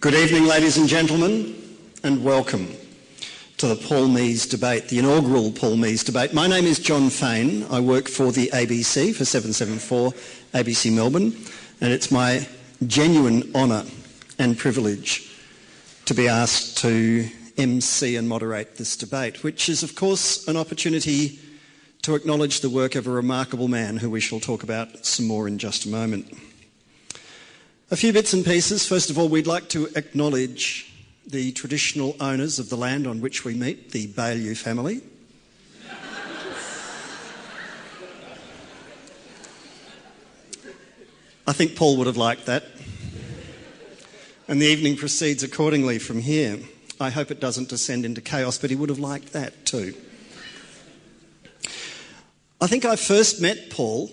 Good evening, ladies and gentlemen, and welcome to the Paul Mees debate, the inaugural Paul Mees debate. My name is Jon Faine. I work for the ABC for 774 ABC Melbourne, and it's my genuine honour and privilege to be asked to MC and moderate this debate, which is, of course, an opportunity to acknowledge the work of a remarkable man who we shall talk about some more in just a moment. A few bits and pieces. First of all, we'd like to acknowledge the traditional owners of the land on which we meet, the Baillieu family. I think Paul would have liked that. And the evening proceeds accordingly from here. I hope it doesn't descend into chaos, but he would have liked that too. I think I first met Paul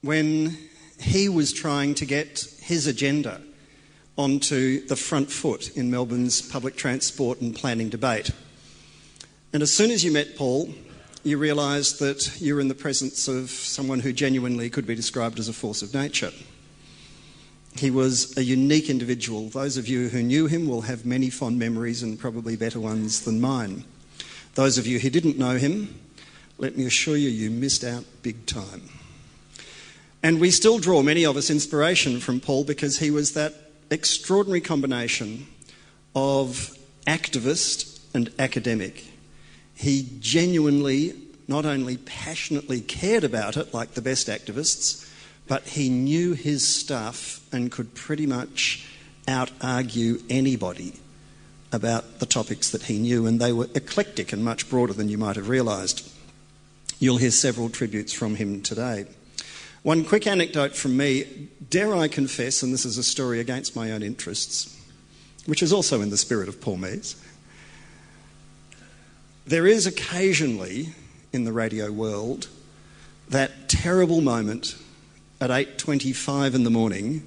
when he was trying to get his agenda onto the front foot in Melbourne's public transport and planning debate. And as soon as you met Paul, you realised that you were in the presence of someone who genuinely could be described as a force of nature. He was a unique individual. Those of you who knew him will have many fond memories and probably better ones than mine. Those of you who didn't know him, let me assure you, you missed out big time. And we still draw, many of us, inspiration from Paul because he was that extraordinary combination of activist and academic. He genuinely, not only passionately cared about it like the best activists, but he knew his stuff and could pretty much out argue anybody about the topics that he knew, and they were eclectic and much broader than you might have realised. You'll hear several tributes from him today. One quick anecdote from me dare I confess, and this is a story against my own interests, which is also in the spirit of Paul Mees. There is occasionally in the radio world that terrible moment at 8:25 in the morning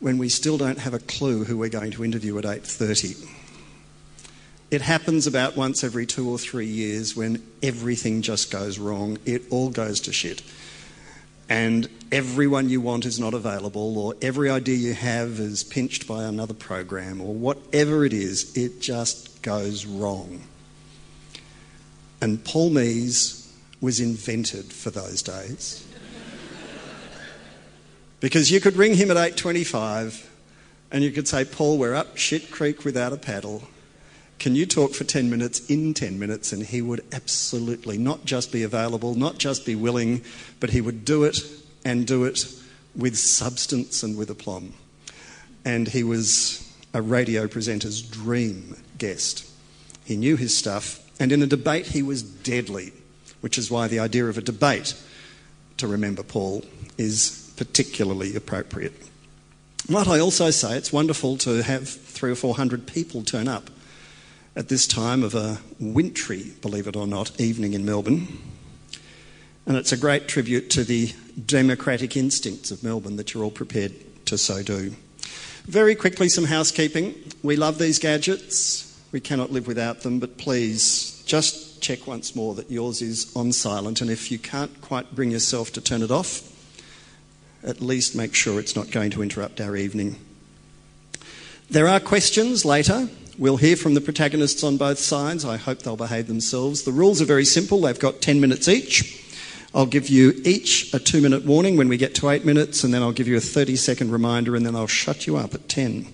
when we still don't have a clue who we're going to interview at 8:30. It happens about once every 2 or 3 years when everything just goes wrong. It all goes to shit and everyone you want is not available, or every idea you have is pinched by another program, or whatever it is, it just goes wrong. And Paul Mees was invented for those days. because you could ring him at 8.25 and you could say, Paul, we're up shit creek without a paddle. Can you talk for 10 minutes in 10 minutes? And he would absolutely not just be available, not just be willing, but he would do it and do it with substance and with aplomb. And he was a radio presenter's dream guest. He knew his stuff, and in a debate, he was deadly, which is why the idea of a debate, to remember Paul, is particularly appropriate. Might I also say it's wonderful to have three or four hundred people turn up at this time of a wintry, believe it or not, evening in Melbourne. And it's a great tribute to the democratic instincts of Melbourne that you're all prepared to so do. Very quickly, some housekeeping. We love these gadgets. We cannot live without them, but please just check once more that yours is on silent. And if you can't quite bring yourself to turn it off, at least make sure it's not going to interrupt our evening. There are questions later. We'll hear from the protagonists on both sides. I hope they'll behave themselves. The rules are very simple. They've got 10 minutes each. I'll give you each a two minute warning when we get to eight minutes, and then I'll give you a 30 second reminder, and then I'll shut you up at 10.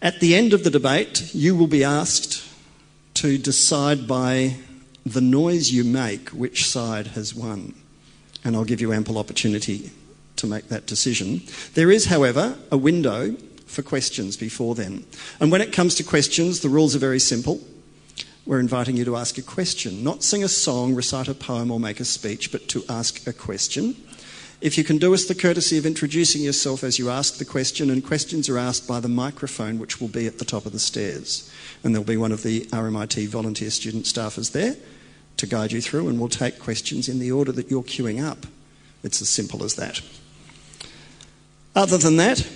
At the end of the debate, you will be asked to decide by the noise you make which side has won, and I'll give you ample opportunity to make that decision. There is, however, a window for questions before then. And when it comes to questions, the rules are very simple. We're inviting you to ask a question, not sing a song, recite a poem, or make a speech, but to ask a question. If you can do us the courtesy of introducing yourself as you ask the question, and questions are asked by the microphone, which will be at the top of the stairs. And there'll be one of the RMIT volunteer student staffers there to guide you through, and we'll take questions in the order that you're queuing up. It's as simple as that. Other than that,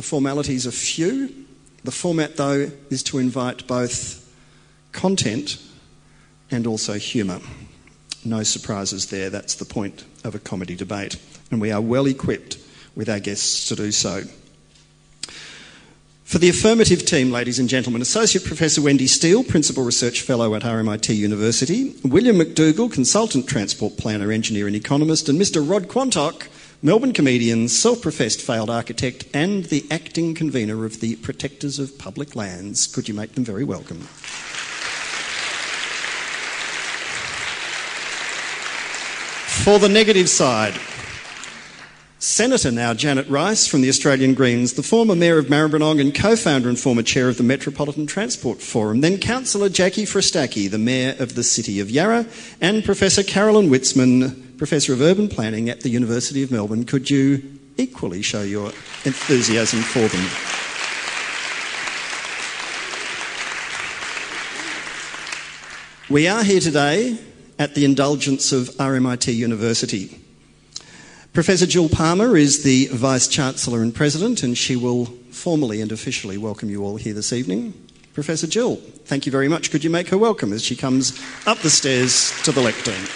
the formalities are few. The format, though, is to invite both content and also humour. No surprises there, that's the point of a comedy debate, and we are well equipped with our guests to do so. For the affirmative team, ladies and gentlemen, Associate Professor Wendy Steele, Principal Research Fellow at RMIT University, William McDougall, Consultant Transport Planner, Engineer and Economist, and Mr Rod Quantock, Melbourne comedian, self professed failed architect, and the acting convener of the Protectors of Public Lands. Could you make them very welcome? For the negative side, Senator now Janet Rice from the Australian Greens, the former Mayor of Maribyrnong and co founder and former Chair of the Metropolitan Transport Forum, then Councillor Jackie Fristacky, the Mayor of the City of Yarra, and Professor Carolyn Whitzman, Professor of Urban Planning at the University of Melbourne. Could you equally show your enthusiasm for them? We are here today at the indulgence of RMIT University. Professor Jill Palmer is the Vice Chancellor and President, and she will formally and officially welcome you all here this evening. Professor Jill, thank you very much. Could you make her welcome as she comes up the stairs to the lectern?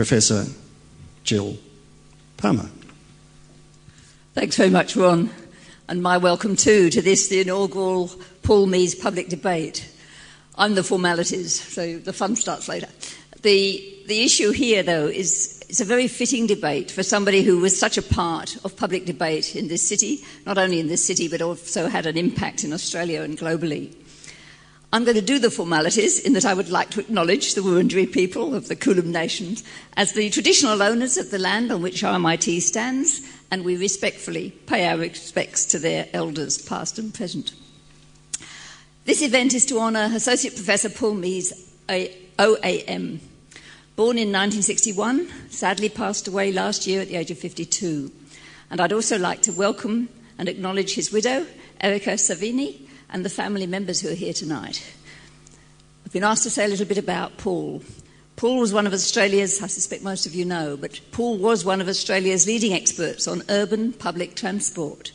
Professor Jill Palmer. Thanks very much, Ron, and my welcome too to this, the inaugural Paul Mees public debate. I'm the formalities, so the fun starts later. The, the issue here, though, is it's a very fitting debate for somebody who was such a part of public debate in this city, not only in this city, but also had an impact in Australia and globally. I'm going to do the formalities in that I would like to acknowledge the Wurundjeri people of the Kulin Nations as the traditional owners of the land on which RMIT stands, and we respectfully pay our respects to their elders, past and present. This event is to honour Associate Professor Paul Mees, OAM. Born in 1961, sadly passed away last year at the age of 52. And I'd also like to welcome and acknowledge his widow, Erica Savini, and the family members who are here tonight. I've been asked to say a little bit about Paul. Paul was one of Australia's, I suspect most of you know, but Paul was one of Australia's leading experts on urban public transport.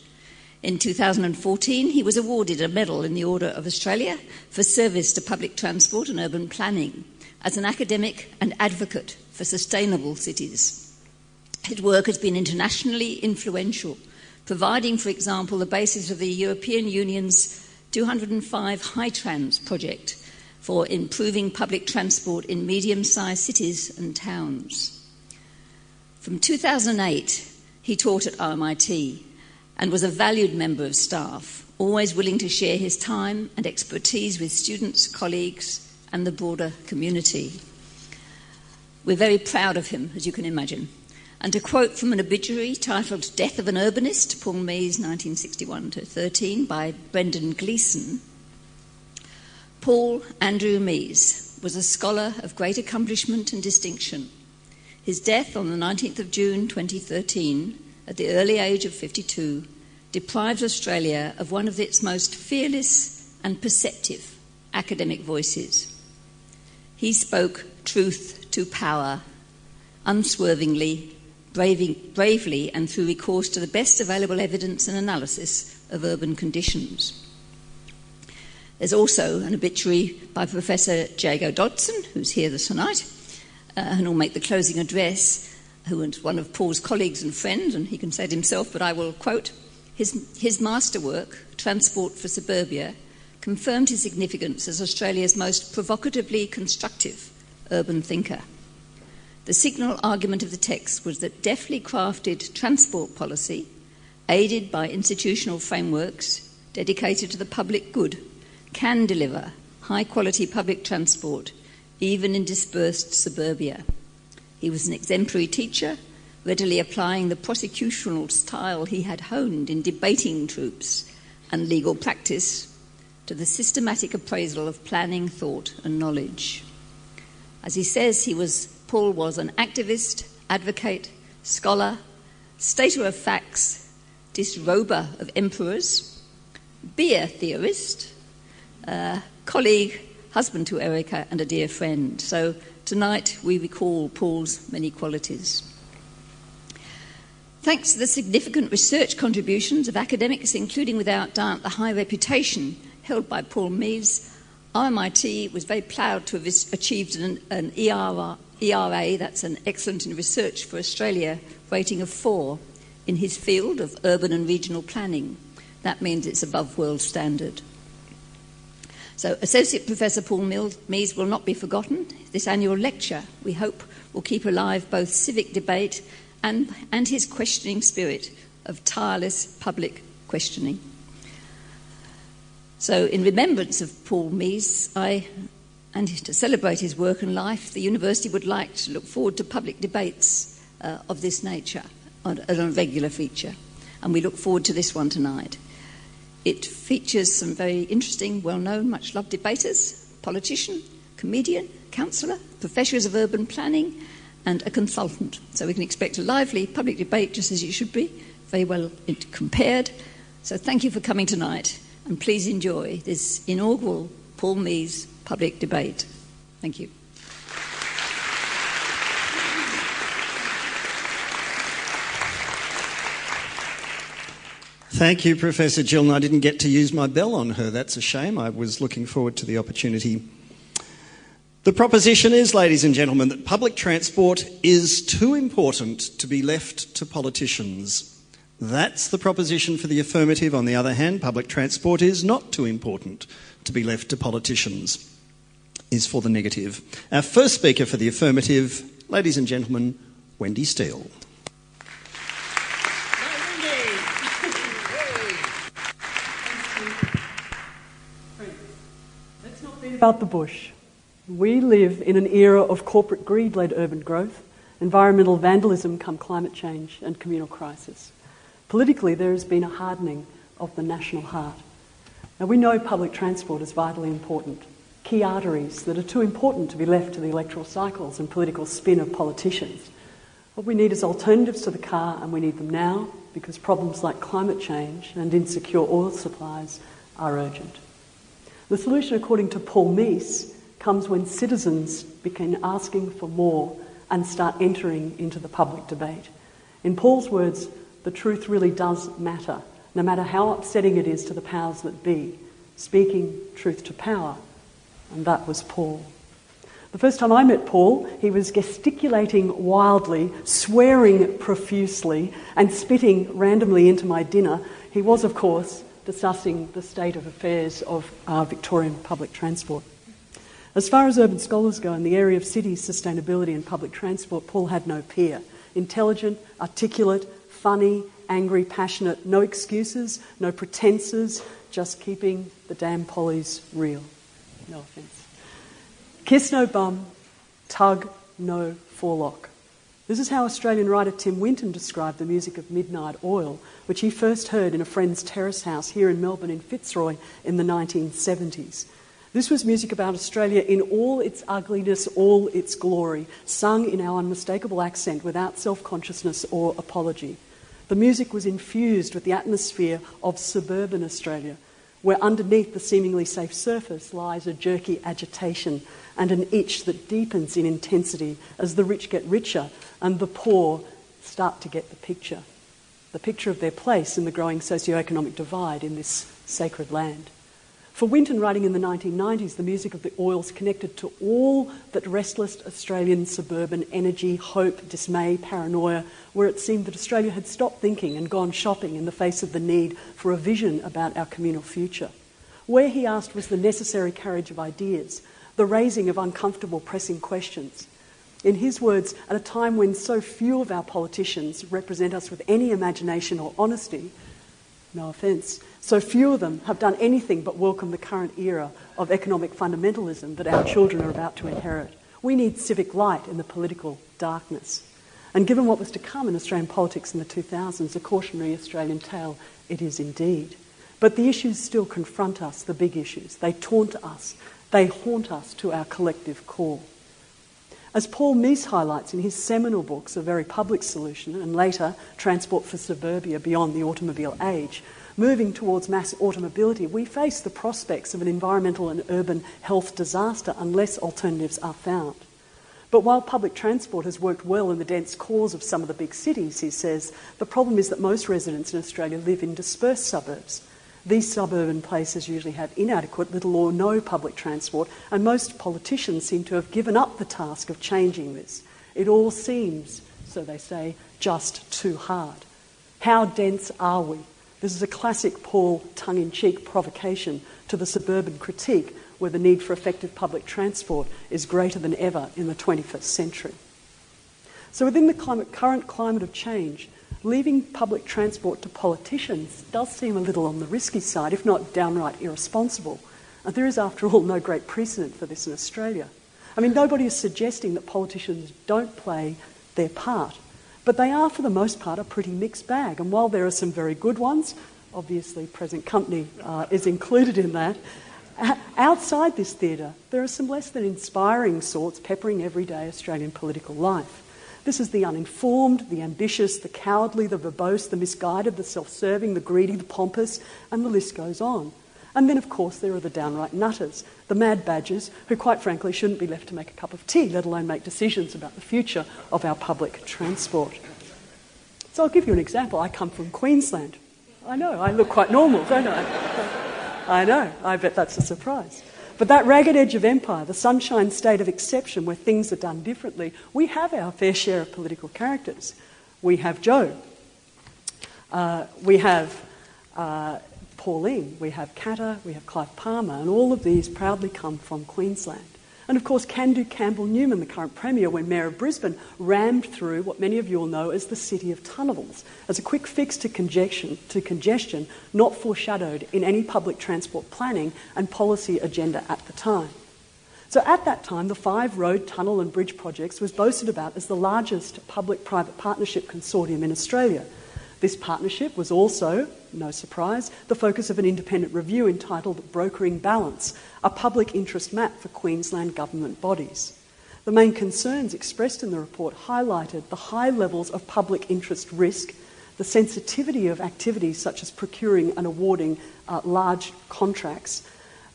In 2014, he was awarded a medal in the Order of Australia for service to public transport and urban planning as an academic and advocate for sustainable cities. His work has been internationally influential, providing, for example, the basis of the European Union's 205 HiTrans project for improving public transport in medium sized cities and towns. From 2008, he taught at RMIT and was a valued member of staff, always willing to share his time and expertise with students, colleagues, and the broader community. We're very proud of him, as you can imagine. And to quote from an obituary titled Death of an Urbanist, Paul Mees, 1961 to 13, by Brendan Gleeson, Paul Andrew Mees was a scholar of great accomplishment and distinction. His death on the 19th of June 2013 at the early age of 52, deprived Australia of one of its most fearless and perceptive academic voices. He spoke truth to power, unswervingly, bravely, and through recourse to the best available evidence and analysis of urban conditions. There's also an obituary by Professor Jago Dodson, who's here this night, uh, and will make the closing address who was one of Paul's colleagues and friends, and he can say it himself, but I will quote his, his masterwork, Transport for Suburbia, confirmed his significance as Australia's most provocatively constructive urban thinker. The signal argument of the text was that deftly crafted transport policy, aided by institutional frameworks dedicated to the public good, can deliver high quality public transport even in dispersed suburbia. He was an exemplary teacher, readily applying the prosecutorial style he had honed in debating troops and legal practice to the systematic appraisal of planning, thought, and knowledge. As he says, he was, Paul was an activist, advocate, scholar, stater of facts, disrober of emperors, beer theorist, uh, colleague, husband to Erica, and a dear friend. So Tonight we recall Paul's many qualities. Thanks to the significant research contributions of academics, including without doubt the high reputation held by Paul Mees, RMIT was very proud to have achieved an, an ERR, ERA, that's an excellent in research for Australia, rating of four in his field of urban and regional planning. That means it's above world standard. So, Associate Professor Paul Mees will not be forgotten. This annual lecture, we hope, will keep alive both civic debate and, and his questioning spirit of tireless public questioning. So, in remembrance of Paul Mees, I, and to celebrate his work and life, the university would like to look forward to public debates uh, of this nature on a regular feature. And we look forward to this one tonight. It features some very interesting, well known, much loved debaters, politician, comedian, councillor, professors of urban planning, and a consultant. So we can expect a lively public debate, just as it should be, very well compared. So thank you for coming tonight, and please enjoy this inaugural Paul Mees public debate. Thank you. Thank you, Professor Jill. And I didn't get to use my bell on her. That's a shame. I was looking forward to the opportunity. The proposition is, ladies and gentlemen, that public transport is too important to be left to politicians. That's the proposition for the affirmative. On the other hand, public transport is not too important to be left to politicians, is for the negative. Our first speaker for the affirmative, ladies and gentlemen, Wendy Steele. about the bush. We live in an era of corporate greed led urban growth, environmental vandalism come climate change, and communal crisis. Politically, there has been a hardening of the national heart. Now, we know public transport is vitally important. Key arteries that are too important to be left to the electoral cycles and political spin of politicians. What we need is alternatives to the car, and we need them now because problems like climate change and insecure oil supplies are urgent. The solution, according to Paul Mees, comes when citizens begin asking for more and start entering into the public debate. In Paul's words, the truth really does matter, no matter how upsetting it is to the powers that be, speaking truth to power. And that was Paul. The first time I met Paul, he was gesticulating wildly, swearing profusely, and spitting randomly into my dinner. He was, of course, discussing the state of affairs of our Victorian public transport. As far as urban scholars go in the area of cities, sustainability, and public transport, Paul had no peer. Intelligent, articulate, funny, angry, passionate, no excuses, no pretenses, just keeping the damn pollies real. No offence. Kiss no bum, tug no forelock. This is how Australian writer Tim Winton described the music of Midnight Oil, which he first heard in a friend's terrace house here in Melbourne in Fitzroy in the 1970s. This was music about Australia in all its ugliness, all its glory, sung in our unmistakable accent without self consciousness or apology. The music was infused with the atmosphere of suburban Australia, where underneath the seemingly safe surface lies a jerky agitation and an itch that deepens in intensity as the rich get richer and the poor start to get the picture the picture of their place in the growing socio-economic divide in this sacred land. For Winton, writing in the 1990s, the music of the oils connected to all that restless Australian suburban energy, hope, dismay, paranoia, where it seemed that Australia had stopped thinking and gone shopping in the face of the need for a vision about our communal future. Where, he asked, was the necessary carriage of ideas, the raising of uncomfortable, pressing questions. In his words, at a time when so few of our politicians represent us with any imagination or honesty, no offence, so few of them have done anything but welcome the current era of economic fundamentalism that our children are about to inherit. We need civic light in the political darkness. And given what was to come in Australian politics in the 2000s, a cautionary Australian tale it is indeed. But the issues still confront us, the big issues. They taunt us, they haunt us to our collective core. As Paul Mees highlights in his seminal books, A Very Public Solution, and later, Transport for Suburbia Beyond the Automobile Age, moving towards mass automobility, we face the prospects of an environmental and urban health disaster unless alternatives are found. But while public transport has worked well in the dense cores of some of the big cities, he says, the problem is that most residents in Australia live in dispersed suburbs. These suburban places usually have inadequate, little or no public transport, and most politicians seem to have given up the task of changing this. It all seems, so they say, just too hard. How dense are we? This is a classic Paul tongue in cheek provocation to the suburban critique where the need for effective public transport is greater than ever in the 21st century. So, within the climate, current climate of change, leaving public transport to politicians does seem a little on the risky side, if not downright irresponsible. And there is, after all, no great precedent for this in Australia. I mean, nobody is suggesting that politicians don't play their part, but they are, for the most part, a pretty mixed bag. And while there are some very good ones, obviously, present company uh, is included in that. Outside this theatre, there are some less than inspiring sorts peppering everyday Australian political life. This is the uninformed, the ambitious, the cowardly, the verbose, the misguided, the self serving, the greedy, the pompous, and the list goes on. And then, of course, there are the downright nutters, the mad badgers, who quite frankly shouldn't be left to make a cup of tea, let alone make decisions about the future of our public transport. So I'll give you an example. I come from Queensland. I know, I look quite normal, don't I? I know, I bet that's a surprise. But that ragged edge of empire, the sunshine state of exception where things are done differently, we have our fair share of political characters. We have Joe. Uh, we have uh, Pauline. We have Katter. We have Clive Palmer. And all of these proudly come from Queensland. And of course, Can-do Campbell Newman, the current Premier, when Mayor of Brisbane, rammed through what many of you will know as the City of Tunnels as a quick fix to congestion, to congestion not foreshadowed in any public transport planning and policy agenda at the time. So at that time, the five road, tunnel, and bridge projects was boasted about as the largest public private partnership consortium in Australia. This partnership was also, no surprise, the focus of an independent review entitled Brokering Balance, a public interest map for Queensland government bodies. The main concerns expressed in the report highlighted the high levels of public interest risk, the sensitivity of activities such as procuring and awarding uh, large contracts,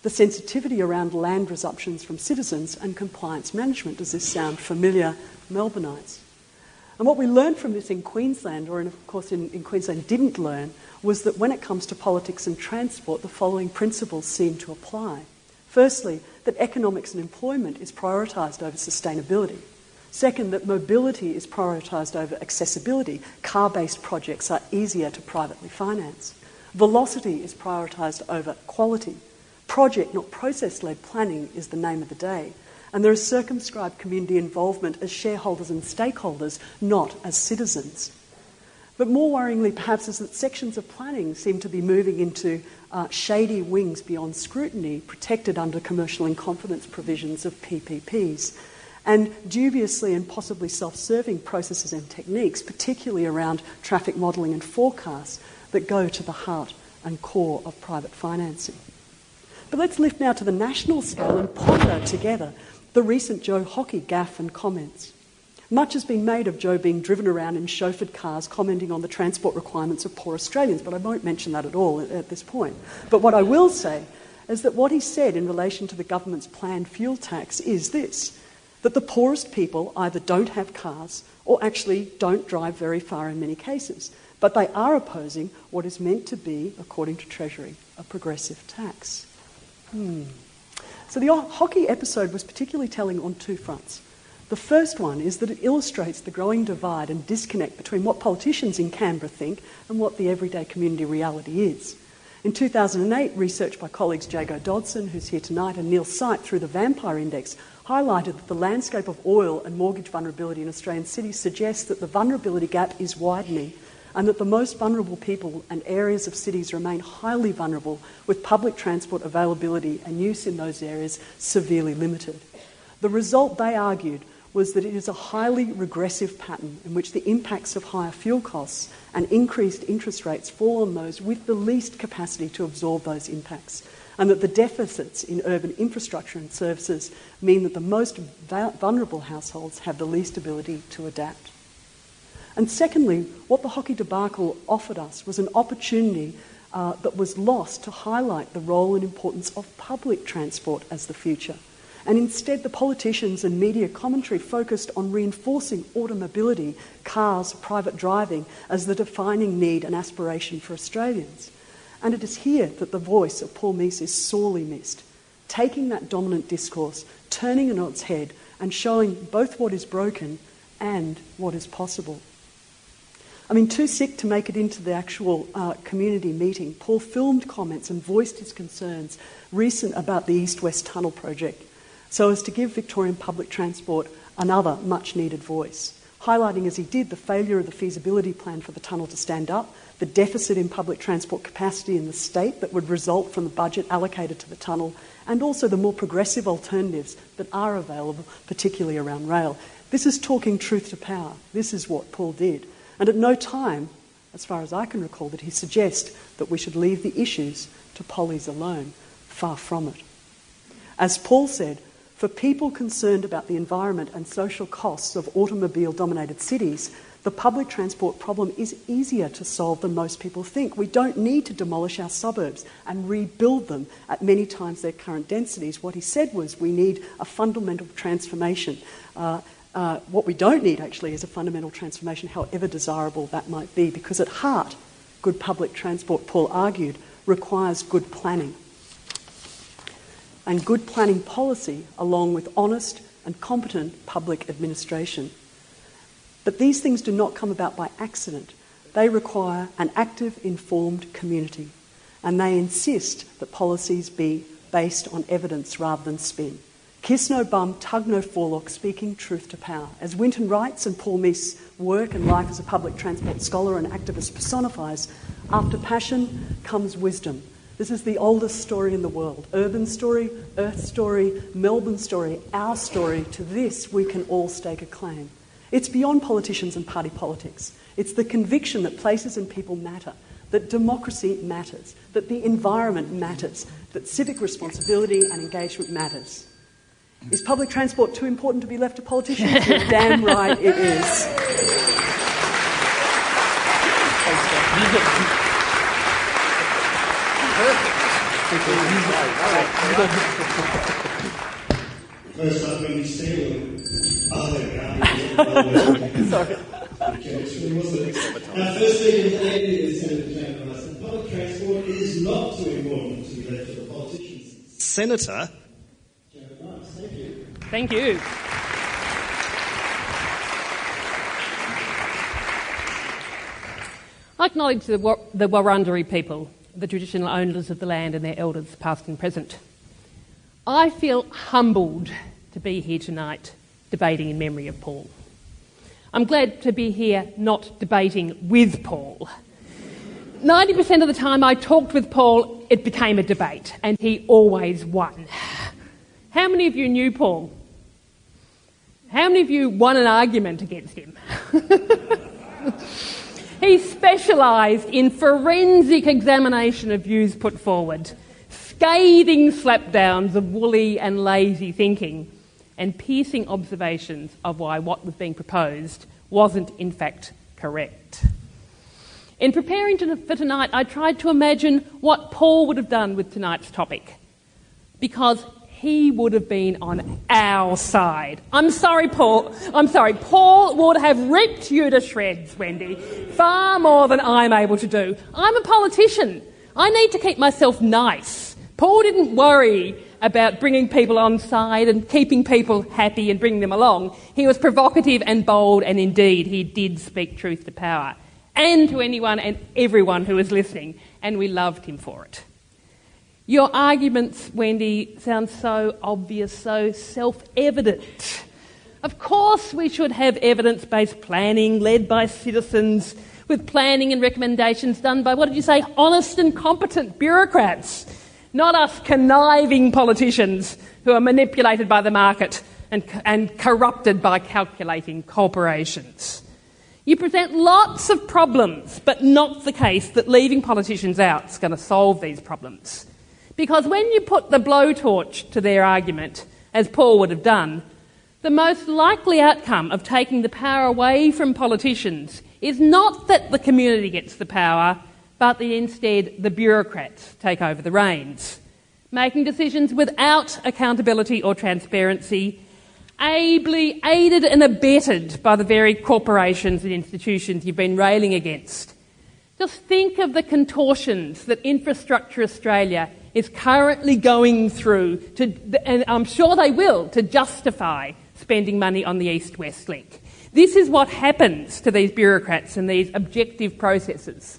the sensitivity around land resumptions from citizens, and compliance management. Does this sound familiar, Melbourneites? And what we learned from this in Queensland, or in, of course in, in Queensland didn't learn, was that when it comes to politics and transport, the following principles seem to apply. Firstly, that economics and employment is prioritised over sustainability. Second, that mobility is prioritised over accessibility. Car based projects are easier to privately finance. Velocity is prioritised over quality. Project, not process led planning, is the name of the day. And there is circumscribed community involvement as shareholders and stakeholders, not as citizens. But more worryingly, perhaps, is that sections of planning seem to be moving into uh, shady wings beyond scrutiny, protected under commercial in confidence provisions of PPPs, and dubiously and possibly self serving processes and techniques, particularly around traffic modelling and forecasts, that go to the heart and core of private financing. But let's lift now to the national scale and ponder together the recent Joe Hockey gaffe and comments. Much has been made of Joe being driven around in chauffeured cars commenting on the transport requirements of poor Australians, but I won't mention that at all at, this point. But what I will say is that what he said in relation to the government's planned fuel tax is this that the poorest people either don't have cars or actually don't drive very far in many cases. But they are opposing what is meant to be, according to Treasury, a progressive tax. Hmm. So the Hockey episode was particularly telling on two fronts. The first one is that it illustrates the growing divide and disconnect between what politicians in Canberra think and what the everyday community reality is. In 2008, research by colleagues Jago Dodson, who's here tonight, and Neil Sipe through the Vampire Index highlighted that the landscape of oil and mortgage vulnerability in Australian cities suggests that the vulnerability gap is widening and that the most vulnerable people and areas of cities remain highly vulnerable, with public transport availability and use in those areas severely limited. The result, they argued, was that it is a highly regressive pattern in which the impacts of higher fuel costs and increased interest rates fall on those with the least capacity to absorb those impacts, and that the deficits in urban infrastructure and services mean that the most vulnerable households have the least ability to adapt. And secondly, what the Hockey debacle offered us was an opportunity uh, that was lost to highlight the role and importance of public transport as the future and instead the politicians and media commentary focused on reinforcing automobility, cars, private driving as the defining need and aspiration for Australians. And it is here that the voice of Paul Mees is sorely missed, taking that dominant discourse, turning it on its head, and showing both what is broken and what is possible. I mean, too sick to make it into the actual uh, community meeting, Paul filmed comments and voiced his concerns recent about the East West Tunnel project so as to give Victorian public transport another much needed voice, highlighting as he did the failure of the feasibility plan for the tunnel to stand up, the deficit in public transport capacity in the state that would result from the budget allocated to the tunnel, and also the more progressive alternatives that are available, particularly around rail. This is talking truth to power. This is what Paul did. And at no time, as far as I can recall, did he suggest that we should leave the issues to pollies alone. Far from it. As Paul said, for people concerned about the environment and social costs of automobile dominated cities, the public transport problem is easier to solve than most people think. We don't need to demolish our suburbs and rebuild them at many times their current densities. What he said was we need a fundamental transformation. Uh, uh, what we don't need actually is a fundamental transformation, however desirable that might be, because at heart, good public transport, Paul argued, requires good planning. And good planning policy, along with honest and competent public administration. But these things do not come about by accident. They require an active, informed community, and they insist that policies be based on evidence rather than spin. Kiss no bum, tug no forelock, speaking truth to power. As Winton writes and Paul Mees' work and life as a public transport scholar and activist personifies, after passion comes wisdom. This is the oldest story in the world. Urban story, earth story, Melbourne story, our story. To this we can all stake a claim. It's beyond politicians and party politics. It's the conviction that places and people matter, that democracy matters, that the environment matters, that civic responsibility and engagement matters. Is public transport too important to be left to politicians? You're damn right it is. First up, when you see Oh, there we go. Sorry. Chemistry, wasn't it? Our first speaker today is Senator Janet Rice. Public transport is not too important to be left to the politicians. Senator, Janet Rice, thank you. Thank you. I acknowledge the, Wa- the Wurundjeri people, the traditional owners of the land and their elders, past and present. I feel humbled to be here tonight debating in memory of Paul. I'm glad to be here not debating with Paul. 90% of the time I talked with Paul, it became a debate, and he always won. How many of you knew Paul? How many of you won an argument against him? he specialised in forensic examination of views put forward, scathing slapdowns of woolly and lazy thinking, and piercing observations of why what was being proposed wasn't in fact correct. In preparing for tonight, I tried to imagine what Paul would have done with tonight's topic, because he would have been on our side. I'm sorry, Paul. I'm sorry. Paul would have ripped you to shreds, Wendy, far more than I'm able to do. I'm a politician. I need to keep myself nice. Paul didn't worry about bringing people on side and keeping people happy and bringing them along. He was provocative and bold, and indeed, he did speak truth to power and to anyone and everyone who was listening, and we loved him for it. Your arguments, Wendy, sound so obvious, so self evident. Of course, we should have evidence based planning led by citizens with planning and recommendations done by, what did you say, honest and competent bureaucrats, not us conniving politicians who are manipulated by the market and, and corrupted by calculating corporations. You present lots of problems, but not the case that leaving politicians out is going to solve these problems. Because when you put the blowtorch to their argument, as Paul would have done, the most likely outcome of taking the power away from politicians is not that the community gets the power, but that instead the bureaucrats take over the reins, making decisions without accountability or transparency, ably aided and abetted by the very corporations and institutions you've been railing against, Just think of the contortions that Infrastructure Australia is currently going through, to, and I'm sure they will, to justify spending money on the East West Link. This is what happens to these bureaucrats and these objective processes.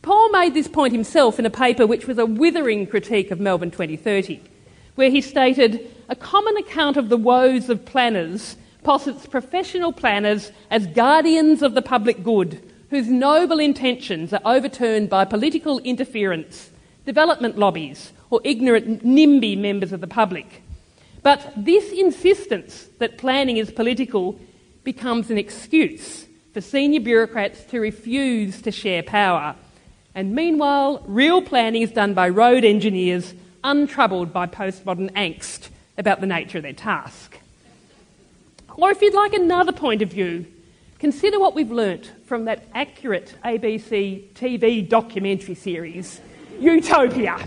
Paul made this point himself in a paper which was a withering critique of Melbourne 2030, where he stated a common account of the woes of planners posits professional planners as guardians of the public good, whose noble intentions are overturned by political interference, development lobbies, or ignorant NIMBY members of the public. But this insistence that planning is political becomes an excuse for senior bureaucrats to refuse to share power. And meanwhile, real planning is done by road engineers untroubled by postmodern angst about the nature of their task. Or if you'd like another point of view, consider what we've learnt from that accurate ABC TV documentary series, Utopia.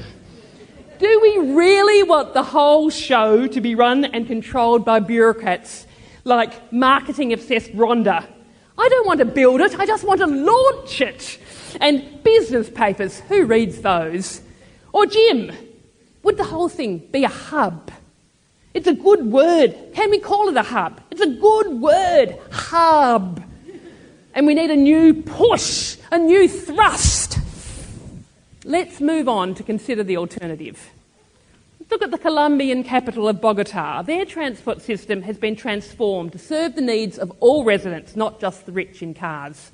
Do we really want the whole show to be run and controlled by bureaucrats like marketing obsessed Rhonda? I don't want to build it, I just want to launch it. And business papers, who reads those? Or Jim, would the whole thing be a hub? It's a good word. Can we call it a hub? It's a good word. Hub. And we need a new push, a new thrust. Let's move on to consider the alternative. Look at the Colombian capital of Bogota. Their transport system has been transformed to serve the needs of all residents, not just the rich in cars.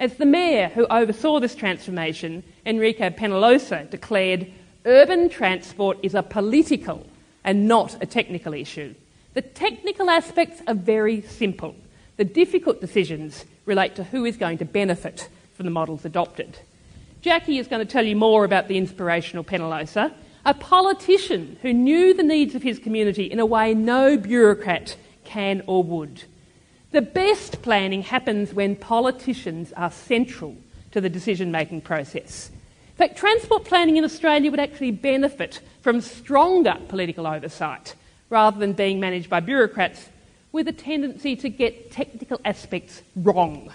As the mayor who oversaw this transformation, Enrique Penalosa, declared, urban transport is a political and not a technical issue. The technical aspects are very simple. The difficult decisions relate to who is going to benefit from the models adopted. Jackie is going to tell you more about the inspirational Penalosa, a politician who knew the needs of his community in a way no bureaucrat can or would. The best planning happens when politicians are central to the decision making process. In fact, transport planning in Australia would actually benefit from stronger political oversight rather than being managed by bureaucrats with a tendency to get technical aspects wrong.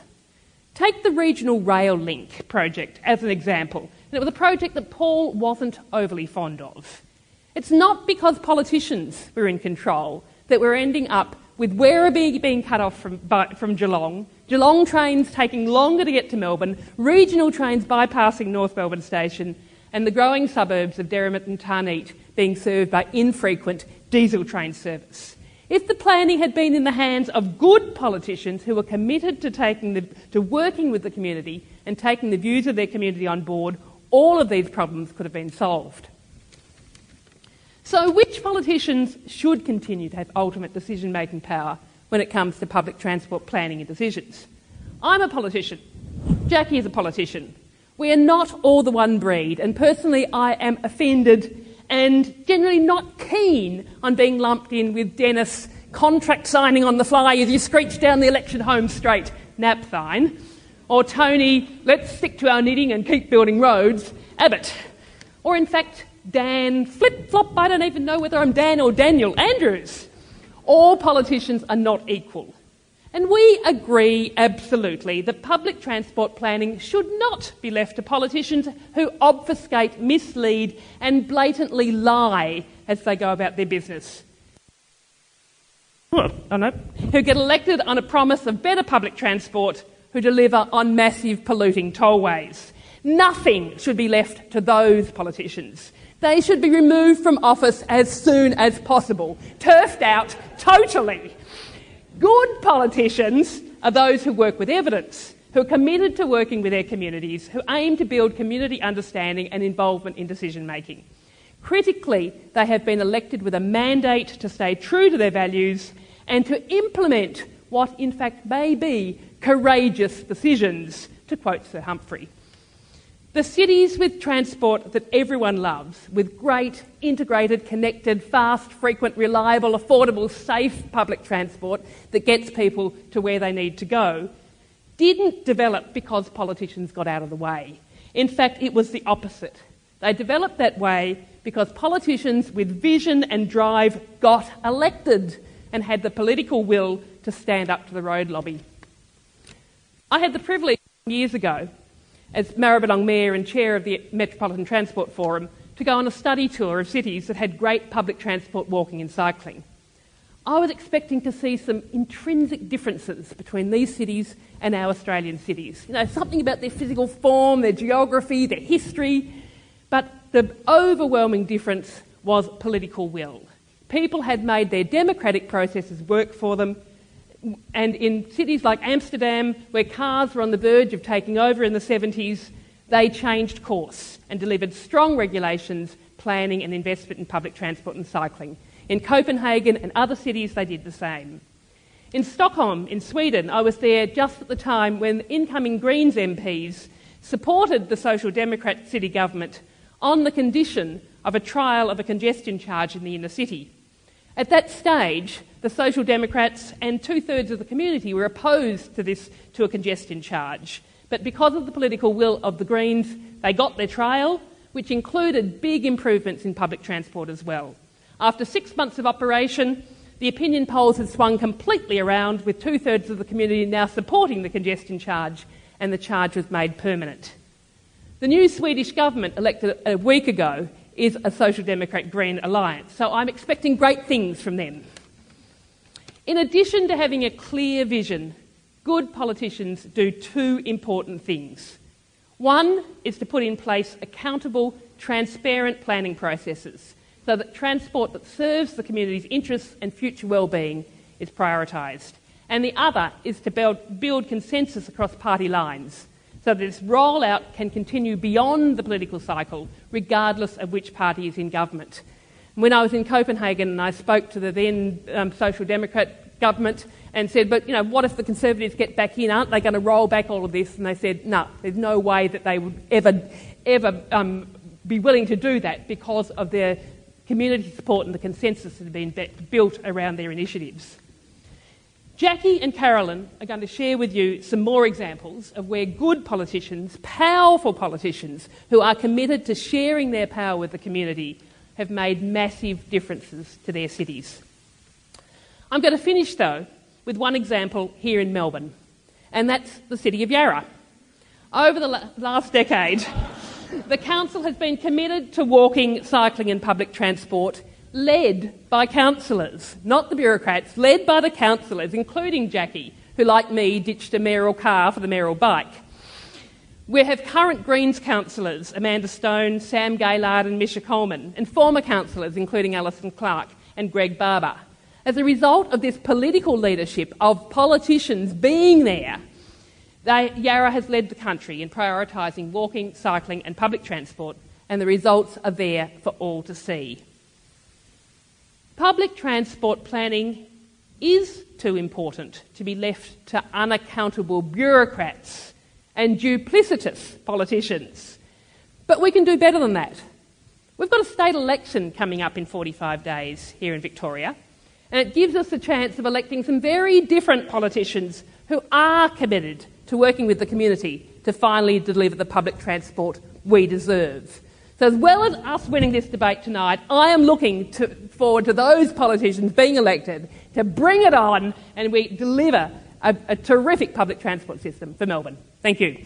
Take the Regional Rail Link project as an example. it was a project that Paul wasn't overly fond of. It's not because politicians were in control that we're ending up with Werribee being cut off from, from Geelong, Geelong trains taking longer to get to Melbourne, regional trains bypassing North Melbourne Station, and the growing suburbs of Derrimut and Tarneit being served by infrequent diesel train service. If the planning had been in the hands of good politicians who were committed to, taking the, to working with the community and taking the views of their community on board, all of these problems could have been solved. So, which politicians should continue to have ultimate decision making power when it comes to public transport planning and decisions? I'm a politician. Jackie is a politician. We are not all the one breed, and personally, I am offended and generally not keen on being lumped in with Dennis contract signing on the fly as you screech down the election home straight. Napthine, or Tony, let's stick to our knitting and keep building roads, Abbott, or in fact, Dan flip flop, I don't even know whether I'm Dan or Daniel Andrews. All politicians are not equal. And we agree absolutely that public transport planning should not be left to politicians who obfuscate, mislead, and blatantly lie as they go about their business. I know. Who get elected on a promise of better public transport, who deliver on massive polluting tollways. Nothing should be left to those politicians. They should be removed from office as soon as possible, turfed out totally. Good politicians are those who work with evidence, who are committed to working with their communities, who aim to build community understanding and involvement in decision making. Critically, they have been elected with a mandate to stay true to their values and to implement what, in fact, may be courageous decisions, to quote Sir Humphrey. The cities with transport that everyone loves, with great, integrated, connected, fast, frequent, reliable, affordable, safe public transport that gets people to where they need to go, didn't develop because politicians got out of the way. In fact, it was the opposite. They developed that way because politicians with vision and drive got elected and had the political will to stand up to the road lobby. I had the privilege years ago as Maribyrnong Mayor and Chair of the Metropolitan Transport Forum, to go on a study tour of cities that had great public transport walking and cycling. I was expecting to see some intrinsic differences between these cities and our Australian cities. You know, something about their physical form, their geography, their history. But the overwhelming difference was political will. People had made their democratic processes work for them. And in cities like Amsterdam, where cars were on the verge of taking over in the 70s, they changed course and delivered strong regulations, planning, and investment in public transport and cycling. In Copenhagen and other cities, they did the same. In Stockholm, in Sweden, I was there just at the time when incoming Greens MPs supported the Social Democrat city government on the condition of a trial of a congestion charge in the inner city. At that stage, the Social Democrats and two thirds of the community were opposed to this to a congestion charge. But because of the political will of the Greens, they got their trial, which included big improvements in public transport as well. After six months of operation, the opinion polls had swung completely around, with two thirds of the community now supporting the congestion charge, and the charge was made permanent. The new Swedish government, elected a week ago, is a Social Democrat Green alliance, so I'm expecting great things from them. In addition to having a clear vision, good politicians do two important things. One is to put in place accountable, transparent planning processes so that transport that serves the community's interests and future well-being is prioritised. And the other is to build, build consensus across party lines so that this rollout can continue beyond the political cycle, regardless of which party is in government. When I was in Copenhagen and I spoke to the then um, Social Democrat government and said, but you know, what if the Conservatives get back in? Aren't they going to roll back all of this? And they said, no, there's no way that they would ever, ever um, be willing to do that because of their community support and the consensus that had been built around their initiatives. Jackie and Carolyn are going to share with you some more examples of where good politicians, powerful politicians, who are committed to sharing their power with the community, have made massive differences to their cities. I'm going to finish, though, with one example here in Melbourne, and that's the city of Yarra. Over the last decade, the council has been committed to walking, cycling, and public transport led by councillors, not the bureaucrats, led by the councillors, including Jackie, who, like me, ditched a mayoral car for the mayoral bike. We have current Greens councillors, Amanda Stone, Sam Gaylard, and Misha Coleman, and former councillors, including Alison Clark and Greg Barber. As a result of this political leadership of politicians being there, they, Yarra has led the country in prioritising walking, cycling, and public transport, and the results are there for all to see. Public transport planning is too important to be left to unaccountable bureaucrats and duplicitous politicians. But we can do better than that. We've got a state election coming up in 45 days here in Victoria, and it gives us the chance of electing some very different politicians who are committed to working with the community to finally deliver the public transport we deserve. So, as well as us winning this debate tonight, I am looking to, forward to those politicians being elected to bring it on and we deliver a, a terrific public transport system for Melbourne. Thank you.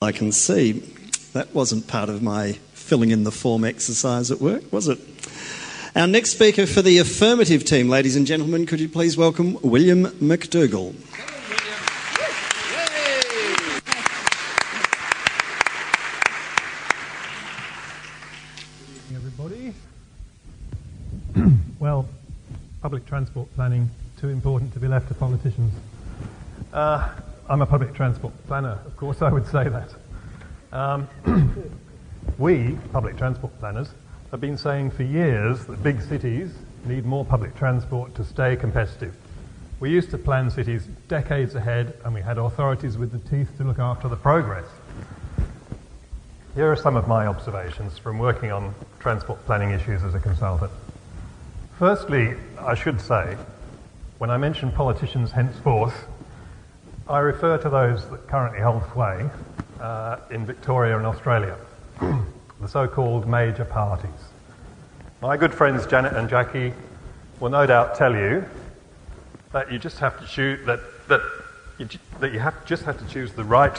I can see that wasn't part of my filling in the form exercise at work, was it? Our next speaker for the affirmative team, ladies and gentlemen, could you please welcome William McDougall. Good evening, everybody. well, public transport planning too important to be left to politicians. Uh, I'm a public transport planner, of course, I would say that. Um, we, public transport planners, have been saying for years that big cities need more public transport to stay competitive. We used to plan cities decades ahead and we had authorities with the teeth to look after the progress. Here are some of my observations from working on transport planning issues as a consultant. Firstly, I should say, when I mention politicians henceforth, I refer to those that currently hold sway uh, in Victoria and Australia, the so called major parties. My good friends Janet and Jackie will no doubt tell you that you just have to choose that, that, you, that you have, just have to choose the right,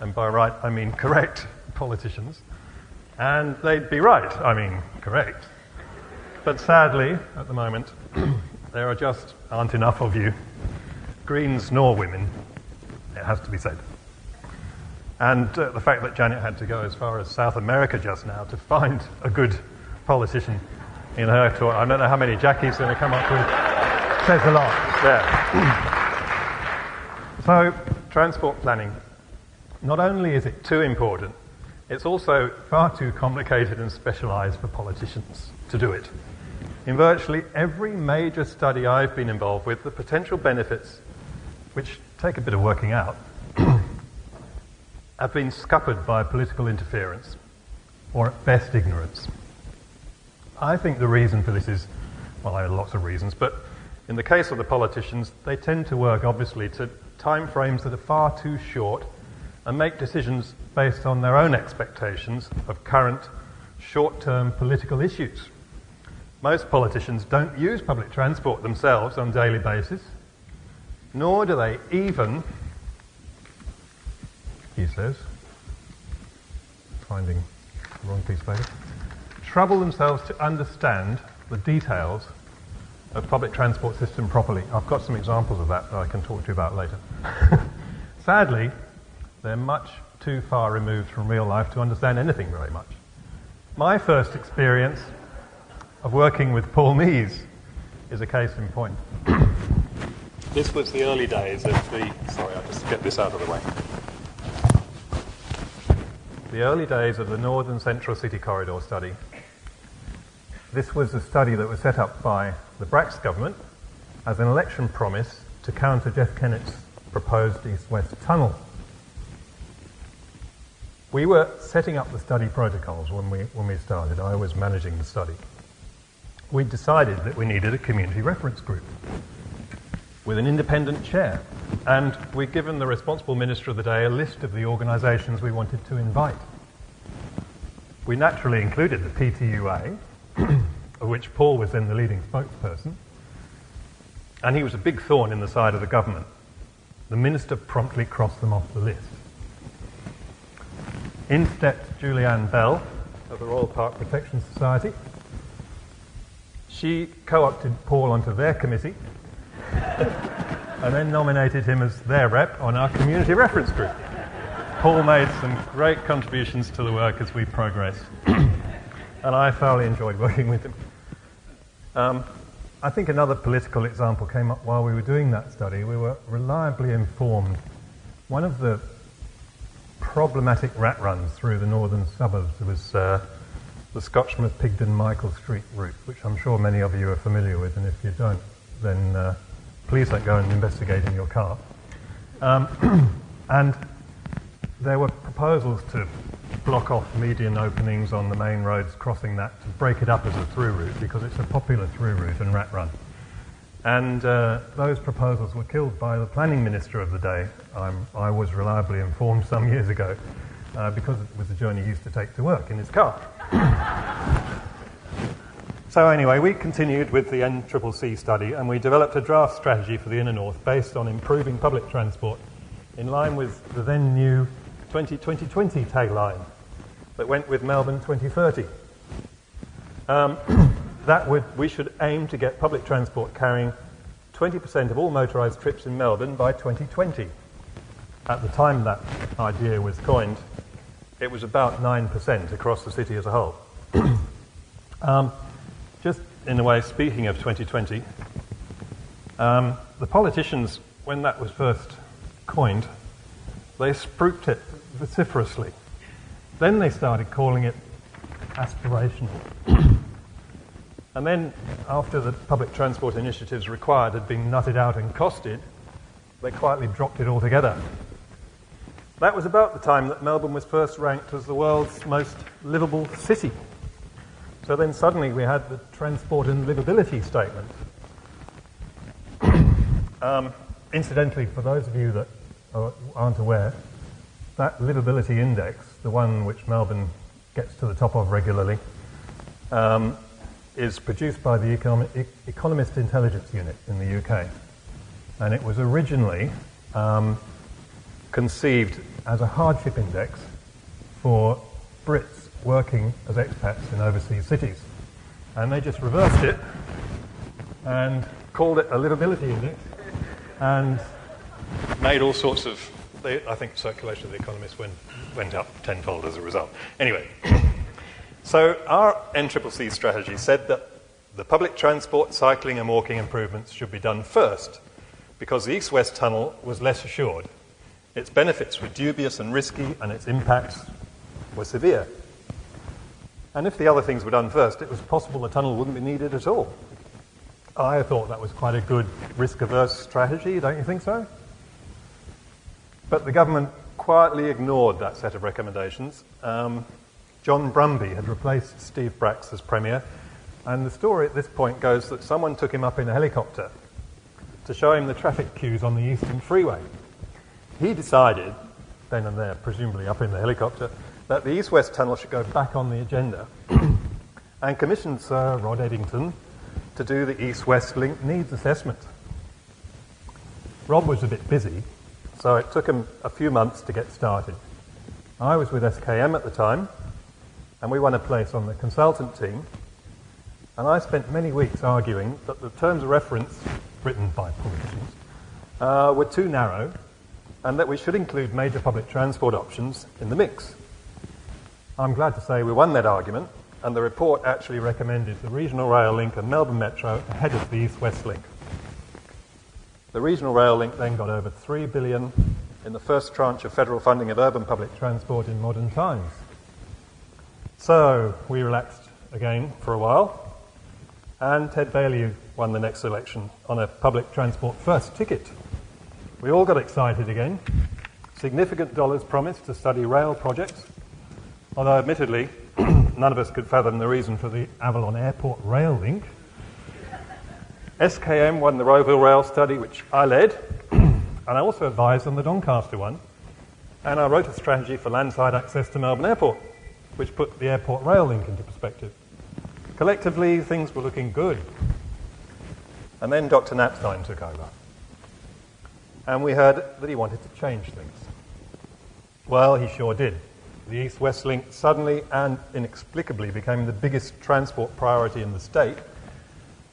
and by right I mean correct, politicians, and they'd be right, I mean correct. But sadly, at the moment, there are just aren't enough of you, Greens nor women, it has to be said. And uh, the fact that Janet had to go as far as South America just now to find a good politician in her tour, I don't know how many Jackie's going to come up with, says a lot there. so, transport planning. Not only is it too important, it's also far too complicated and specialised for politicians to do it. In virtually every major study I've been involved with, the potential benefits, which take a bit of working out, have been scuppered by political interference, or at best ignorance. I think the reason for this is, well, there are lots of reasons, but in the case of the politicians, they tend to work obviously to time frames that are far too short and make decisions based on their own expectations of current short term political issues. Most politicians don't use public transport themselves on a daily basis, nor do they even he says, finding the wrong piece of paper, trouble themselves to understand the details of public transport system properly. I've got some examples of that that I can talk to you about later. Sadly, they're much too far removed from real life to understand anything very much. My first experience of working with Paul Mees is a case in point. this was the early days of the. Sorry, I'll just get this out of the way the early days of the Northern Central City Corridor study. This was a study that was set up by the Bracks government as an election promise to counter Jeff Kennett's proposed east-west tunnel. We were setting up the study protocols when we, when we started. I was managing the study. We decided that we needed a community reference group with an independent chair and we'd given the responsible minister of the day a list of the organisations we wanted to invite. We naturally included the PTUA, of which Paul was then the leading spokesperson, and he was a big thorn in the side of the government. The minister promptly crossed them off the list. In stepped Julianne Bell of the Royal Park Protection Society. She co opted Paul onto their committee and then nominated him as their rep on our community reference group. Paul made some great contributions to the work as we progressed, and I thoroughly enjoyed working with him. Um, I think another political example came up while we were doing that study. We were reliably informed. One of the problematic rat runs through the northern suburbs was uh, the Scotchmer Pigdon Michael Street route, which I'm sure many of you are familiar with, and if you don't, then uh, please don't go and investigate in your car. Um, and there were proposals to block off median openings on the main roads crossing that to break it up as a through route because it's a popular through route and rat run. And uh, those proposals were killed by the planning minister of the day. I'm, i was reliably informed some years ago uh, because it was the journey he used to take to work in his car. So, anyway, we continued with the NCCC study and we developed a draft strategy for the Inner North based on improving public transport in line with the then new 2020 tagline that went with Melbourne 2030. Um, that would, we should aim to get public transport carrying 20% of all motorised trips in Melbourne by 2020. At the time that idea was coined, it was about 9% across the city as a whole. um, in a way, speaking of 2020, um, the politicians, when that was first coined, they spruiked it vociferously. Then they started calling it aspirational. and then, after the public transport initiatives required had been nutted out and costed, they quietly dropped it altogether. That was about the time that Melbourne was first ranked as the world's most livable city. So then suddenly we had the transport and livability statement. um, incidentally, for those of you that aren't aware, that livability index, the one which Melbourne gets to the top of regularly, um, is produced by the Econom- E- Economist Intelligence Unit in the UK. And it was originally um, conceived as a hardship index for Brits working as expats in overseas cities. And they just reversed it and called it a livability index and made all sorts of. They, I think circulation of the Economist went, went up tenfold as a result. Anyway, so our NCCC strategy said that the public transport, cycling, and walking improvements should be done first because the east west tunnel was less assured. Its benefits were dubious and risky, and its impacts were severe. And if the other things were done first, it was possible the tunnel wouldn't be needed at all. I thought that was quite a good risk averse strategy, don't you think so? But the government quietly ignored that set of recommendations. Um, John Brumby had replaced Steve Bracks as Premier, and the story at this point goes that someone took him up in a helicopter to show him the traffic queues on the Eastern Freeway. He decided, then and there, presumably up in the helicopter, that the East West Tunnel should go back on the agenda and commissioned Sir Rod Eddington to do the East West Link needs assessment. Rob was a bit busy, so it took him a few months to get started. I was with SKM at the time, and we won a place on the consultant team. And I spent many weeks arguing that the terms of reference written by politicians uh, were too narrow and that we should include major public transport options in the mix. I'm glad to say we won that argument, and the report actually recommended the regional rail link and Melbourne Metro ahead of the East West link. The regional rail link then got over 3 billion in the first tranche of federal funding of urban public transport in modern times. So we relaxed again for a while, and Ted Baillieu won the next election on a public transport first ticket. We all got excited again. Significant dollars promised to study rail projects, although admittedly, none of us could fathom the reason for the Avalon Airport rail link. SKM won the Rowville Rail study, which I led, and I also advised on the Doncaster one. And I wrote a strategy for landside access to Melbourne Airport, which put the airport rail link into perspective. Collectively, things were looking good. And then Dr. Napthine took over. And we heard that he wanted to change things. Well, he sure did. The East West Link suddenly and inexplicably became the biggest transport priority in the state.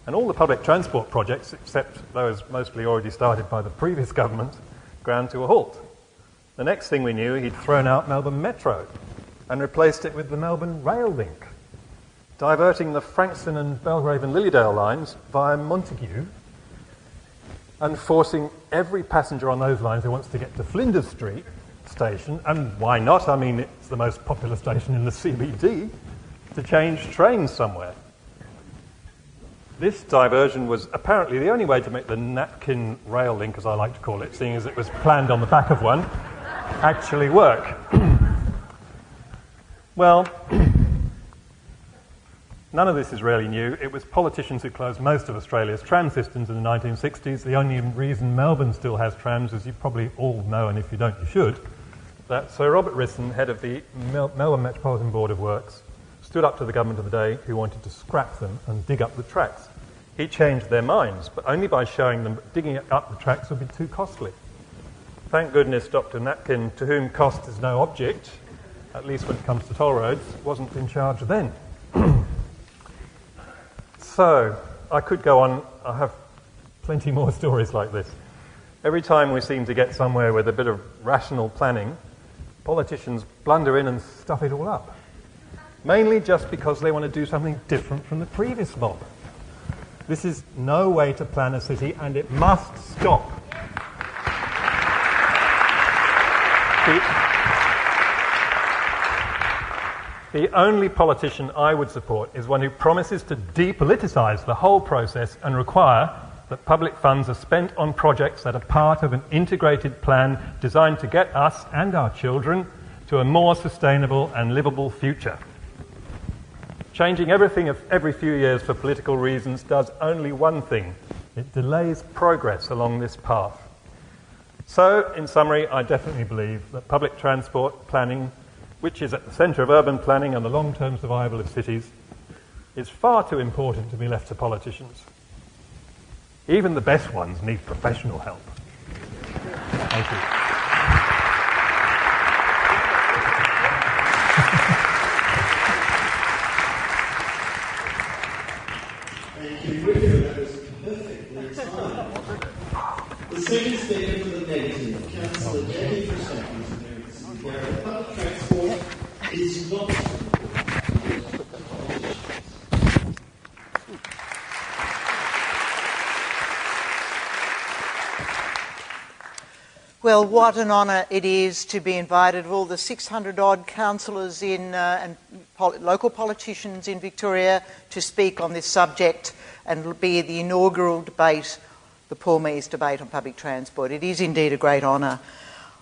And all the public transport projects, except those mostly already started by the previous government, ground to a halt. The next thing we knew, he'd thrown out Melbourne Metro and replaced it with the Melbourne Rail Link, diverting the Frankston and Belgrave and Lilydale lines via Montague and forcing every passenger on those lines who wants to get to Flinders Street station, and why not? I mean, it's the most popular station in the CBD, to change trains somewhere. This diversion was apparently the only way to make the napkin rail link, as I like to call it, seeing as it was planned on the back of one, actually work. well, none of this is really new. It was politicians who closed most of Australia's tram systems in the 1960s. The only reason Melbourne still has trams, as you probably all know, and if you don't, you should, that Sir Robert Risson, head of the Mel- Melbourne Metropolitan Board of Works, stood up to the government of the day who wanted to scrap them and dig up the tracks. He changed their minds, but only by showing them that digging up the tracks would be too costly. Thank goodness Dr. Napkin, to whom cost is no object, at least when it comes to toll roads, wasn't in charge then. so, I could go on. I have plenty more stories like this. Every time we seem to get somewhere with a bit of rational planning, politicians blunder in and stuff it all up. Mainly just because they want to do something different from the previous mob. This is no way to plan a city, and it must stop. The, the only politician I would support is one who promises to depoliticise the whole process and require that public funds are spent on projects that are part of an integrated plan designed to get us and our children to a more sustainable and livable future. Changing everything every few years for political reasons does only one thing it delays progress along this path. So, in summary, I definitely believe that public transport planning, which is at the centre of urban planning and the long term survival of cities, is far too important to be left to politicians. Even the best ones need professional help. Thank you. Thank you, Richard. That was perfectly timed. The second speaker for the negative, Councillor Jackie Fristacky, Garrett. Public transport is not Well, what an honour it is to be invited, of all the 600 odd councillors in, uh, and pol- local politicians in Victoria, to speak on this subject and be the inaugural debate, the Paul Mees debate on public transport. It is indeed a great honour.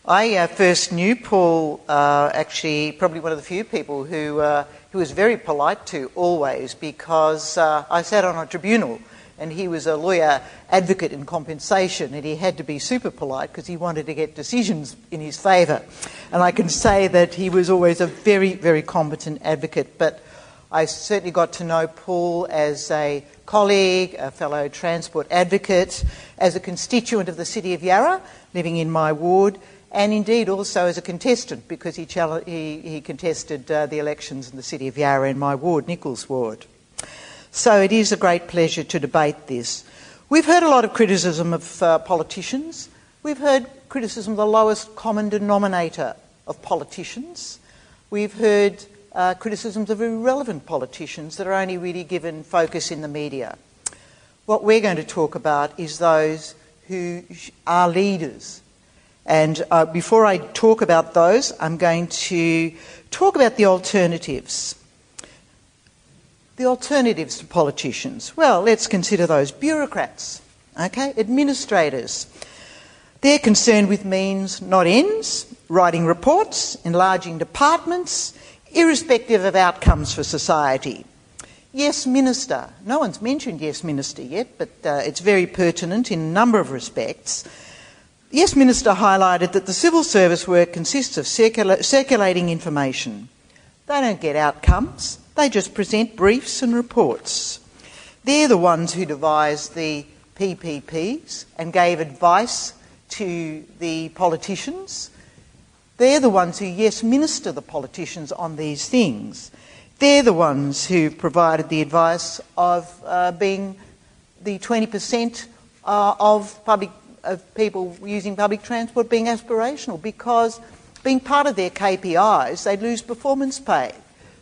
I uh, first knew Paul, uh, actually, probably one of the few people who, uh, who was very polite to always because uh, I sat on a tribunal and he was a lawyer advocate in compensation, and he had to be super polite because he wanted to get decisions in his favour. And I can say that he was always a very, very competent advocate. But I certainly got to know Paul as a colleague, a fellow transport advocate, as a constituent of the City of Yarra, living in my ward, and indeed also as a contestant because he, he, he contested uh, the elections in the City of Yarra in my ward, Nichols Ward. So it is a great pleasure to debate this. We've heard a lot of criticism of uh, politicians. We've heard criticism of the lowest common denominator of politicians. We've heard uh, criticisms of irrelevant politicians that are only really given focus in the media. What we're going to talk about is those who are leaders. And uh, before I talk about those, I'm going to talk about the alternatives. The alternatives to politicians. Well, let's consider those bureaucrats, okay, administrators. They're concerned with means, not ends, writing reports, enlarging departments, irrespective of outcomes for society. Yes, Minister. No one's mentioned Yes, Minister yet, but uh, it's very pertinent in a number of respects. Yes, Minister highlighted that the civil service work consists of circula- circulating information. They don't get outcomes. They just present briefs and reports. They're the ones who devised the PPPs and gave advice to the politicians. They're the ones who, yes, minister the politicians on these things. They're the ones who provided the advice of uh, being the 20% uh, of public of people using public transport being aspirational because being part of their KPIs, they'd lose performance pay.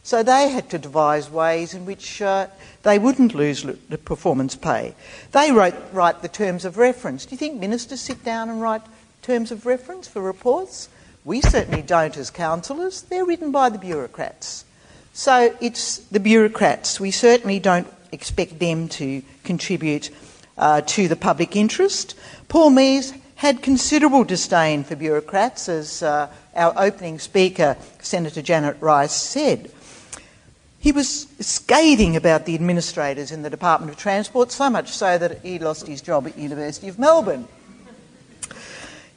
So they had to devise ways in which uh, they wouldn't lose the performance pay. They wrote, write the terms of reference. Do you think ministers sit down and write terms of reference for reports? We certainly don't as councillors. They're written by the bureaucrats. So it's the bureaucrats. We certainly don't expect them to contribute uh, to the public interest. Paul Mees had considerable disdain for bureaucrats, as uh, our opening speaker, Senator Janet Rice, said. He was scathing about the administrators in the Department of Transport, so much so that he lost his job at the University of Melbourne.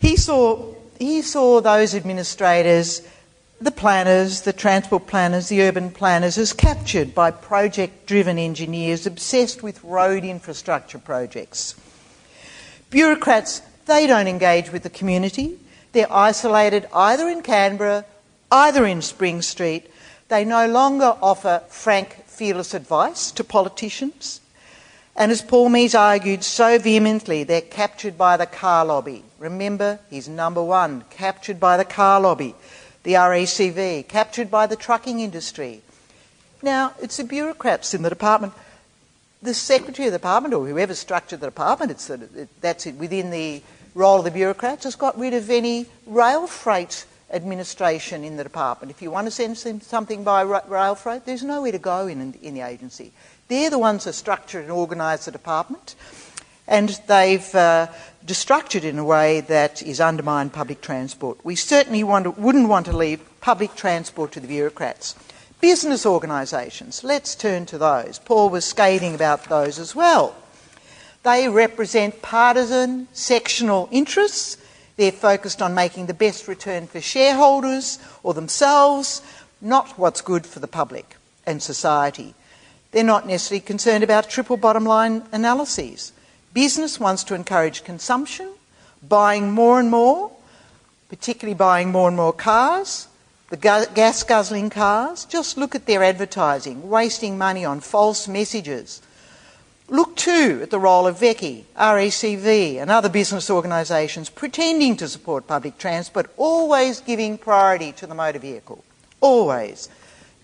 He saw, he saw those administrators, the planners, the transport planners, the urban planners, as captured by project driven engineers obsessed with road infrastructure projects. Bureaucrats, they don't engage with the community. They're isolated either in Canberra, either in Spring Street, they no longer offer frank, fearless advice to politicians. And as Paul Mees argued so vehemently, they're captured by the car lobby. Remember, he's number one, captured by the car lobby, the RACV, captured by the trucking industry. Now, it's the bureaucrats in the department. The secretary of the department, or whoever structured the department, it's the, that's it, within the role of the bureaucrats, has got rid of any rail freight administration in the department. If you want to send something by rail freight, there's nowhere to go in, in the agency. They're the ones that structure and organise the department, and they've uh, destructured in a way that is undermined public transport. We certainly want to, wouldn't want to leave public transport to the bureaucrats. Business organisations, let's turn to those. Paul was scathing about those as well. They represent partisan, sectional interests they're focused on making the best return for shareholders or themselves, not what's good for the public and society. They're not necessarily concerned about triple bottom line analyses. Business wants to encourage consumption, buying more and more, particularly buying more and more cars, the gas guzzling cars. Just look at their advertising, wasting money on false messages. Look too at the role of VECI, RACV, and other business organisations pretending to support public transport, always giving priority to the motor vehicle. Always.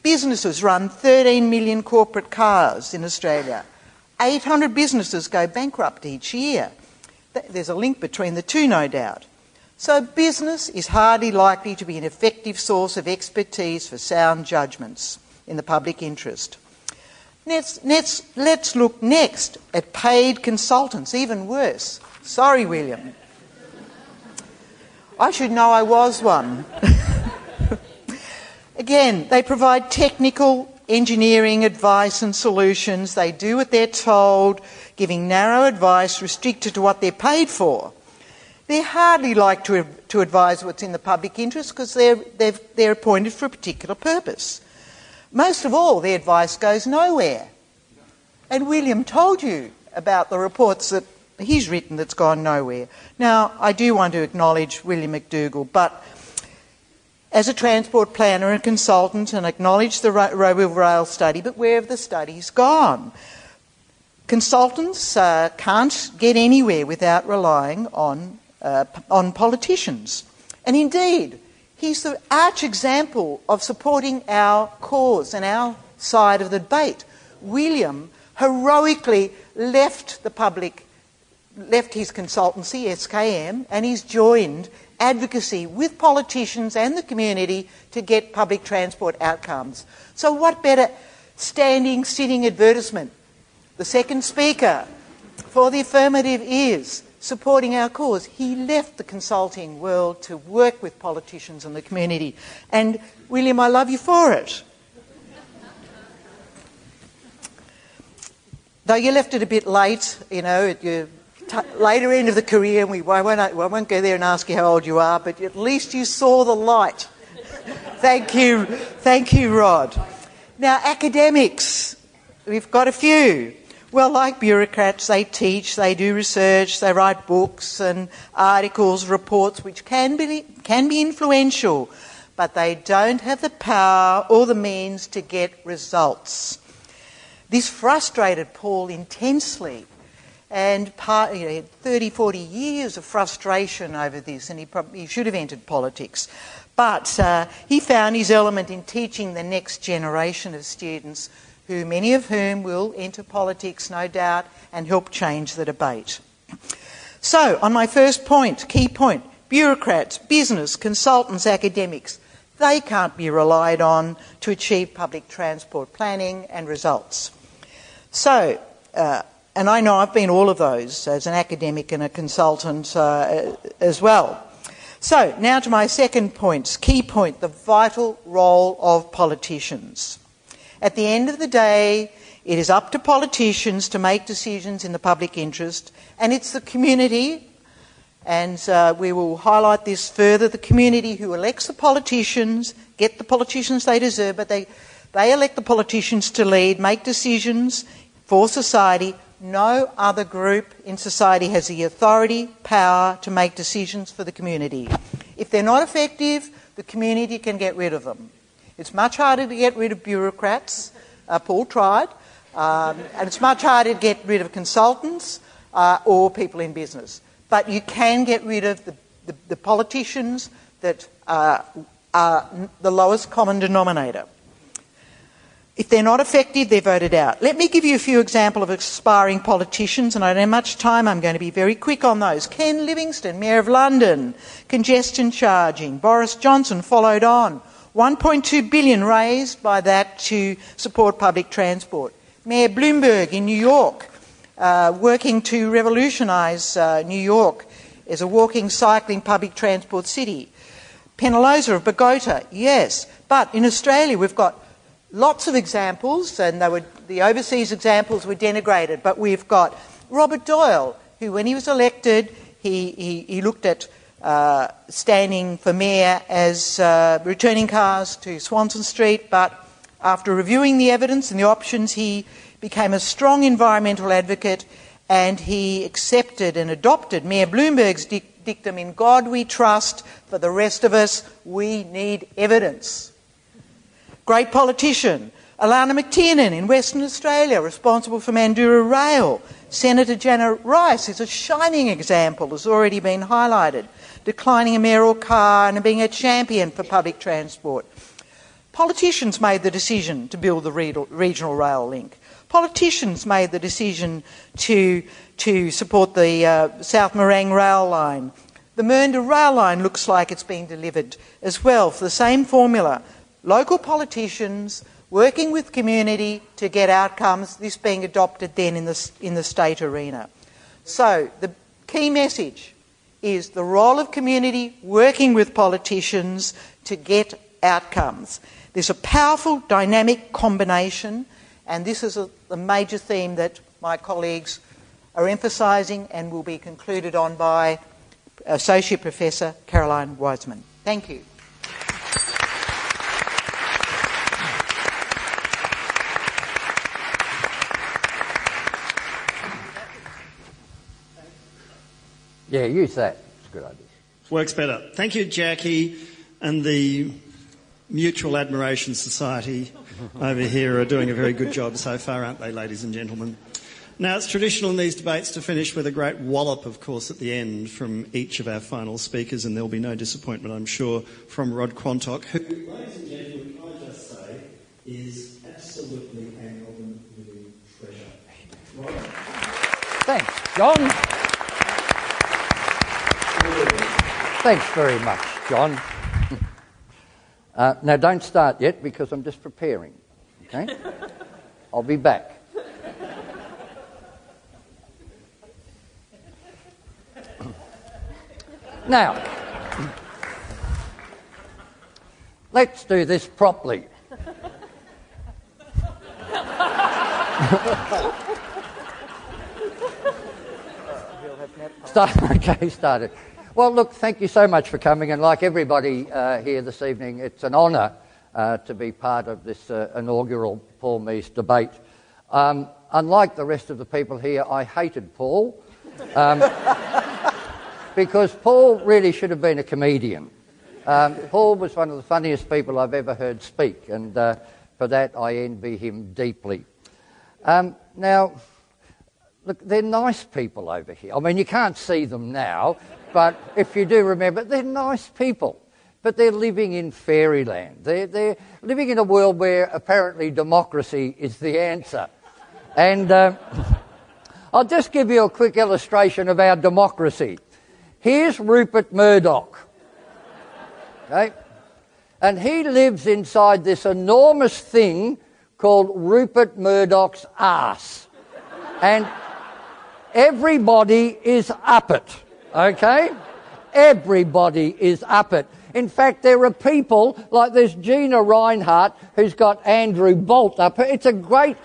Businesses run 13 million corporate cars in Australia. 800 businesses go bankrupt each year. There's a link between the two, no doubt. So, business is hardly likely to be an effective source of expertise for sound judgments in the public interest. Let's, let's, let's look next at paid consultants, even worse. Sorry, William. I should know I was one. Again, they provide technical engineering advice and solutions. They do what they're told, giving narrow advice restricted to what they're paid for. They hardly like to, to advise what's in the public interest because they're, they're appointed for a particular purpose. Most of all, the advice goes nowhere. And William told you about the reports that he's written that's gone nowhere. Now, I do want to acknowledge William McDougall, but as a transport planner and consultant and acknowledge the Rowville Rail study, but where have the studies gone? Consultants uh, can't get anywhere without relying on, uh, on politicians. And indeed, he's the arch example of supporting our cause and our side of the debate. William heroically left the public, left his consultancy, SKM, and he's joined advocacy with politicians and the community to get public transport outcomes. So, what better standing, sitting advertisement? The second speaker for the affirmative is supporting our cause. He left the consulting world to work with politicians and the community. And, William, I love you for it. Though you left it a bit late, you know, at your t- later end of the career, and we won't, I won't go there and ask you how old you are, but at least you saw the light. thank you, thank you, Rod. Now, academics, we've got a few. Well, like bureaucrats, they teach, they do research, they write books and articles, reports, which can be, can be influential, but they don't have the power or the means to get results. This frustrated Paul intensely and part, you know, he had 30, 40 years of frustration over this, and he, probably, he should have entered politics. But uh, he found his element in teaching the next generation of students, who many of whom will enter politics, no doubt, and help change the debate. So, on my first point, key point, bureaucrats, business, consultants, academics, they can't be relied on to achieve public transport planning and results. So, uh, and I know I've been all of those as an academic and a consultant uh, as well. So, now to my second point, key point the vital role of politicians. At the end of the day, it is up to politicians to make decisions in the public interest, and it's the community, and uh, we will highlight this further the community who elects the politicians, get the politicians they deserve, but they, they elect the politicians to lead, make decisions for society no other group in society has the authority, power to make decisions for the community. If they're not effective, the community can get rid of them. It's much harder to get rid of bureaucrats. Uh, Paul tried. Um, and it's much harder to get rid of consultants uh, or people in business. But you can get rid of the, the, the politicians that uh, are the lowest common denominator. If they're not effective, they're voted out. Let me give you a few examples of aspiring politicians, and I don't have much time. I'm going to be very quick on those. Ken Livingstone, Mayor of London, congestion charging. Boris Johnson followed on. 1.2 billion raised by that to support public transport. Mayor Bloomberg in New York, uh, working to revolutionise uh, New York as a walking, cycling, public transport city. Penalosa of Bogota, yes. But in Australia, we've got lots of examples, and were, the overseas examples were denigrated, but we've got Robert Doyle, who, when he was elected, he, he, he looked at uh, standing for mayor as uh, returning cars to Swanston Street, but After reviewing the evidence and the options, he became a strong environmental advocate and he accepted and adopted Mayor Bloomberg's dictum in God we trust, for the rest of us, we need evidence. Great politician, Alannah MacTiernan in Western Australia, responsible for Mandurah Rail. Senator Janet Rice is a shining example, has already been highlighted, declining a mayoral car and being a champion for public transport. Politicians made the decision to build the regional rail link. Politicians made the decision to, to support the uh, South Morang rail line. The Mernda rail line looks like it's being delivered as well for the same formula. Local politicians working with community to get outcomes, this being adopted then in the, in the state arena. So, the key message is the role of community working with politicians to get outcomes. There's a powerful dynamic combination, and this is a, a major theme that my colleagues are emphasising and will be concluded on by Associate Professor Carolyn Whitzman. Thank you. Yeah, use that. It's a good idea. Works better. Thank you, Jackie, and the Mutual Admiration Society over here are doing a very good job so far, aren't they, ladies and gentlemen? Now, it's traditional in these debates to finish with a great wallop, of course, at the end from each of our final speakers, and there'll be no disappointment, I'm sure, from Rod Quantock, who, ladies and gentlemen, can I just say, is absolutely an Melbourne living treasure. Rod. Thanks, Jon. Thanks very much, Jon. Uh, now, don't start yet because I'm just preparing. Okay? I'll be back. now, let's do this properly. Start, okay, started. Well, look, thank you so much for coming, and like everybody uh, here this evening, it's an honour uh, to be part of this uh, inaugural Paul Mees debate. Um, unlike the rest of the people here, I hated Paul um, because Paul really should have been a comedian. Um, Paul was one of the funniest people I've ever heard speak, and uh, for that I envy him deeply. Um, now, look, they're nice people over here. I mean, you can't see them now, but if you do remember, they're nice people. But they're living in fairyland. They're, they're living in a world where apparently democracy is the answer. And uh, I'll just give you a quick illustration of our democracy. Here's Rupert Murdoch. Okay? And he lives inside this enormous thing called Rupert Murdoch's ass. And everybody is up it. Okay? Everybody is up it. In fact, there are people like this Gina Rinehart who's got Andrew Bolt up it. It's a great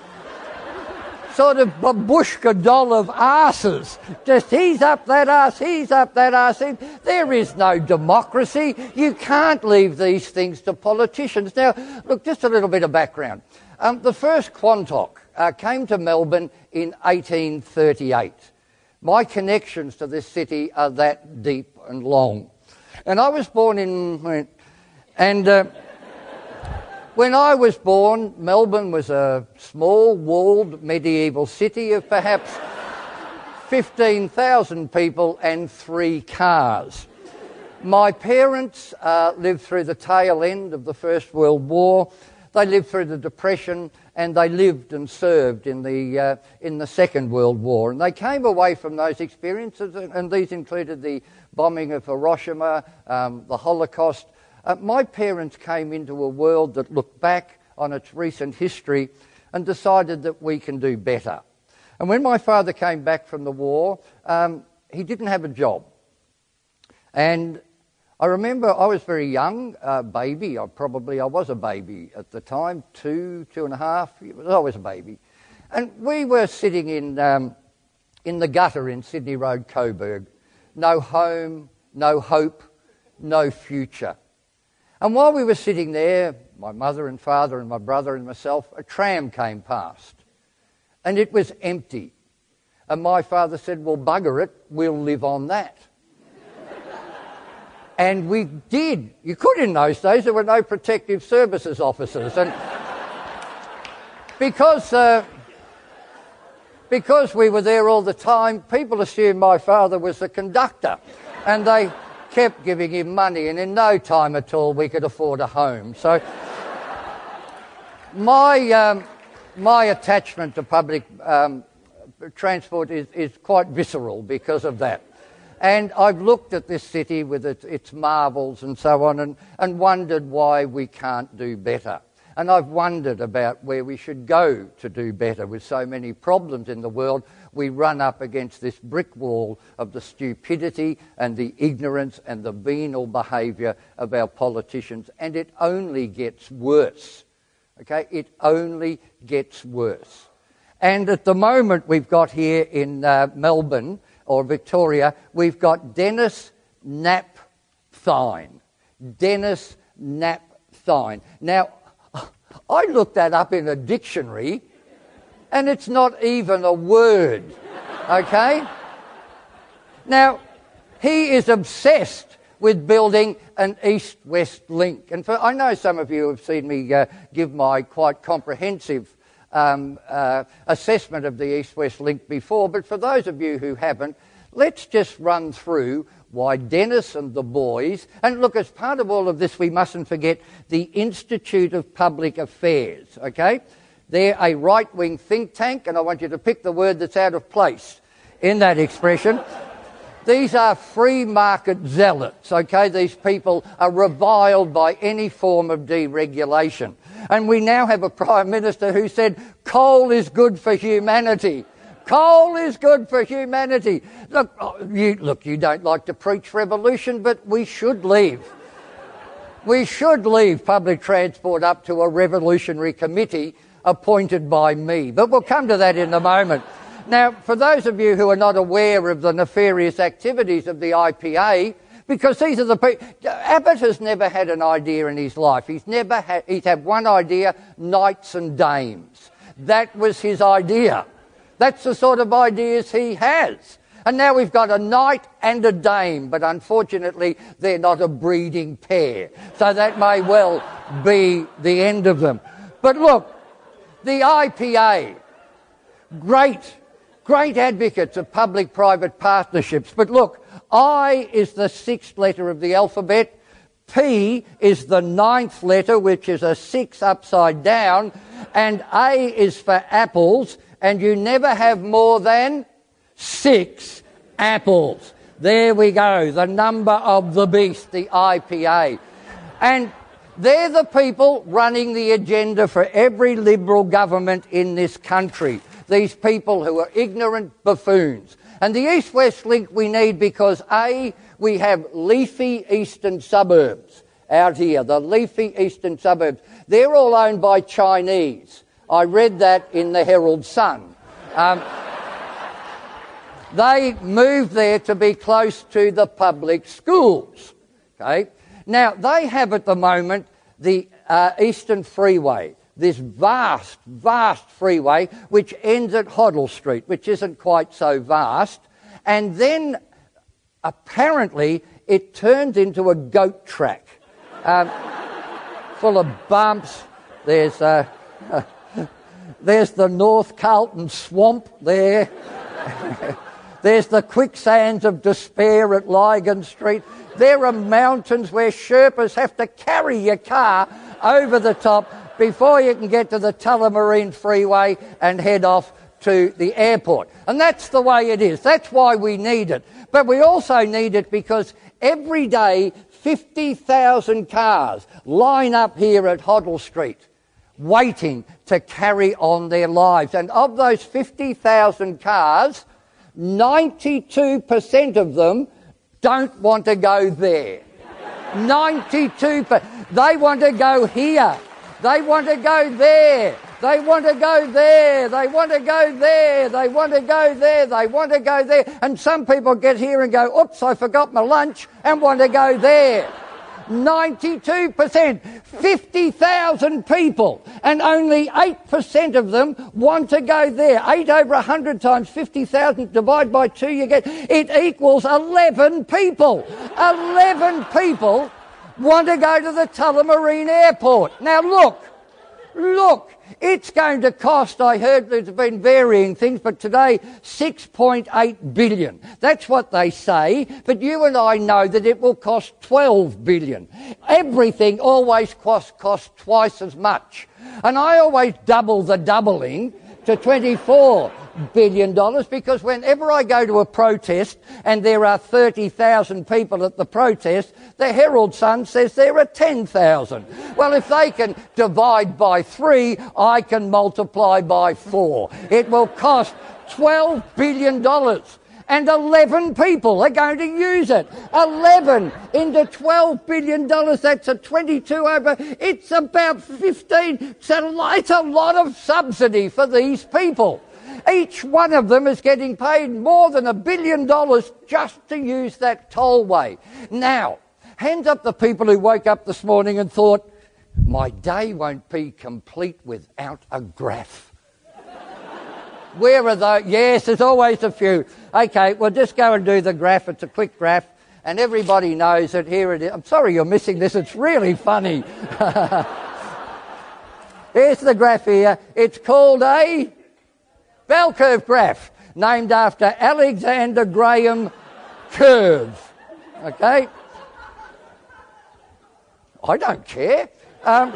sort of babushka doll of asses. Just he's up that ass, he's up that ass. There is no democracy. You can't leave these things to politicians. Now, look, just a little bit of background. Um, the first Quantock uh, came to Melbourne in 1838. My connections to this city are that deep and long. And I was born in. And uh, when I was born, Melbourne was a small, walled, medieval city of perhaps 15,000 people and three cars. My parents uh, lived through the tail end of the First World War. They lived through the Depression and they lived and served in the, uh, in the Second World War. And they came away from those experiences, and these included the bombing of Hiroshima, um, the Holocaust. Uh, my parents came into a world that looked back on its recent history and decided that we can do better. And when my father came back from the war, um, he didn't have a job. And I remember I was very young, uh, baby. I probably I was a baby at the time, two, two and a half. I was a baby, and we were sitting in um, in the gutter in Sydney Road, Coburg. No home, no hope, no future. And while we were sitting there, my mother and father and my brother and myself, a tram came past. And it was empty. And my father said, Well, bugger it, we'll live on that. And we did. You could in those days, there were no protective services officers. And because, uh, because we were there all the time, people assumed my father was the conductor. And they kept giving him money, and in no time at all we could afford a home. So, my, um, my attachment to public um, transport is, is quite visceral because of that. And I've looked at this city with its, its marvels and so on and, and wondered why we can't do better. And I've wondered about where we should go to do better with so many problems in the world. We run up against this brick wall of the stupidity and the ignorance and the venal behaviour of our politicians, and it only gets worse. Okay? It only gets worse. And at the moment, we've got here in uh, Melbourne or Victoria, we've got Dennis Knapp Dennis Denis Knapp Thine. Now, I looked that up in a dictionary, and it's not even a word. Okay? Now, he is obsessed with building an east west link. And for, I know some of you have seen me uh, give my quite comprehensive um, uh, assessment of the east west link before, but for those of you who haven't, let's just run through why Denis and the boys, and look, as part of all of this, we mustn't forget the Institute of Public Affairs, okay? They're a right wing think tank, and I want you to pick the word that's out of place in that expression. These are free market zealots, okay? These people are reviled by any form of deregulation. And we now have a Prime Minister who said coal is good for humanity. Coal is good for humanity. Look, oh, you, look, you don't like to preach revolution, but we should leave. We should leave public transport up to a revolutionary committee appointed by me. But we'll come to that in a moment. Now, for those of you who are not aware of the nefarious activities of the IPA, because these are the people. Abbott has never had an idea in his life. He's never had. He's had one idea: knights and dames. That was his idea. That's the sort of ideas he has. And now we've got a knight and a dame, but unfortunately they're not a breeding pair. So that may well be the end of them. But look, the IPA, great, great advocates of public private partnerships. But look, I is the sixth letter of the alphabet. P is the ninth letter, which is a six upside down. And A is for apples, and you never have more than six apples. There we go, the number of the beast, the IPA. And they're the people running the agenda for every Liberal government in this country. These people who are ignorant buffoons. And the East West link we need because A, we have leafy eastern suburbs out here, the leafy eastern suburbs. They're all owned by Chinese. I read that in the Herald Sun. Um, they moved there to be close to the public schools. Okay? Now, they have at the moment the uh, Eastern Freeway, this vast, vast freeway which ends at Hoddle Street, which isn't quite so vast. And then apparently it turns into a goat track um, full of bumps. There's. Uh, There's the North Carlton swamp there. There's the quicksands of despair at Lygon Street. There are mountains where Sherpas have to carry your car over the top before you can get to the Tullamarine Freeway and head off to the airport. And that's the way it is. That's why we need it. But we also need it because every day 50,000 cars line up here at Hoddle Street waiting to carry on their lives. And of those 50,000 cars, 92% of them don't want to go there. 92%. They want to go here. They want to go there. They want to go there. They want to go there. They want to go there. They want to go there. And some people get here and go, oops, I forgot my lunch and want to go there. 92%. 50,000 people, and only 8% of them want to go there. 8 over 100 times 50,000 divide by 2, you get it equals 11 people. 11 people want to go to the Tullamarine Airport. Now look, look, it's going to cost, I heard there's been varying things, but today 6.8 billion. That's what they say, but you and I know that it will cost 12 billion. Everything always costs cost twice as much. And I always double the doubling to 24 billion dollars because whenever I go to a protest and there are 30,000 people at the protest, the Herald Sun says there are 10,000. Well, if they can divide by three, I can multiply by four. It will cost 12 billion dollars and 11 people are going to use it. 11 into 12 billion dollars. That's a 22 over. It's about 15. It's a, it's a lot of subsidy for these people. Each one of them is getting paid more than a billion dollars just to use that tollway. Now, hands up the people who woke up this morning and thought, my day won't be complete without a graph. Where are those? Yes, there's always a few. Okay, we'll just go and do the graph. It's a quick graph, and everybody knows that here it is. I'm sorry you're missing this. It's really funny. Here's the graph here. It's called a bell curve graph, named after Alexander Graham Curve. Okay? I don't care. Um,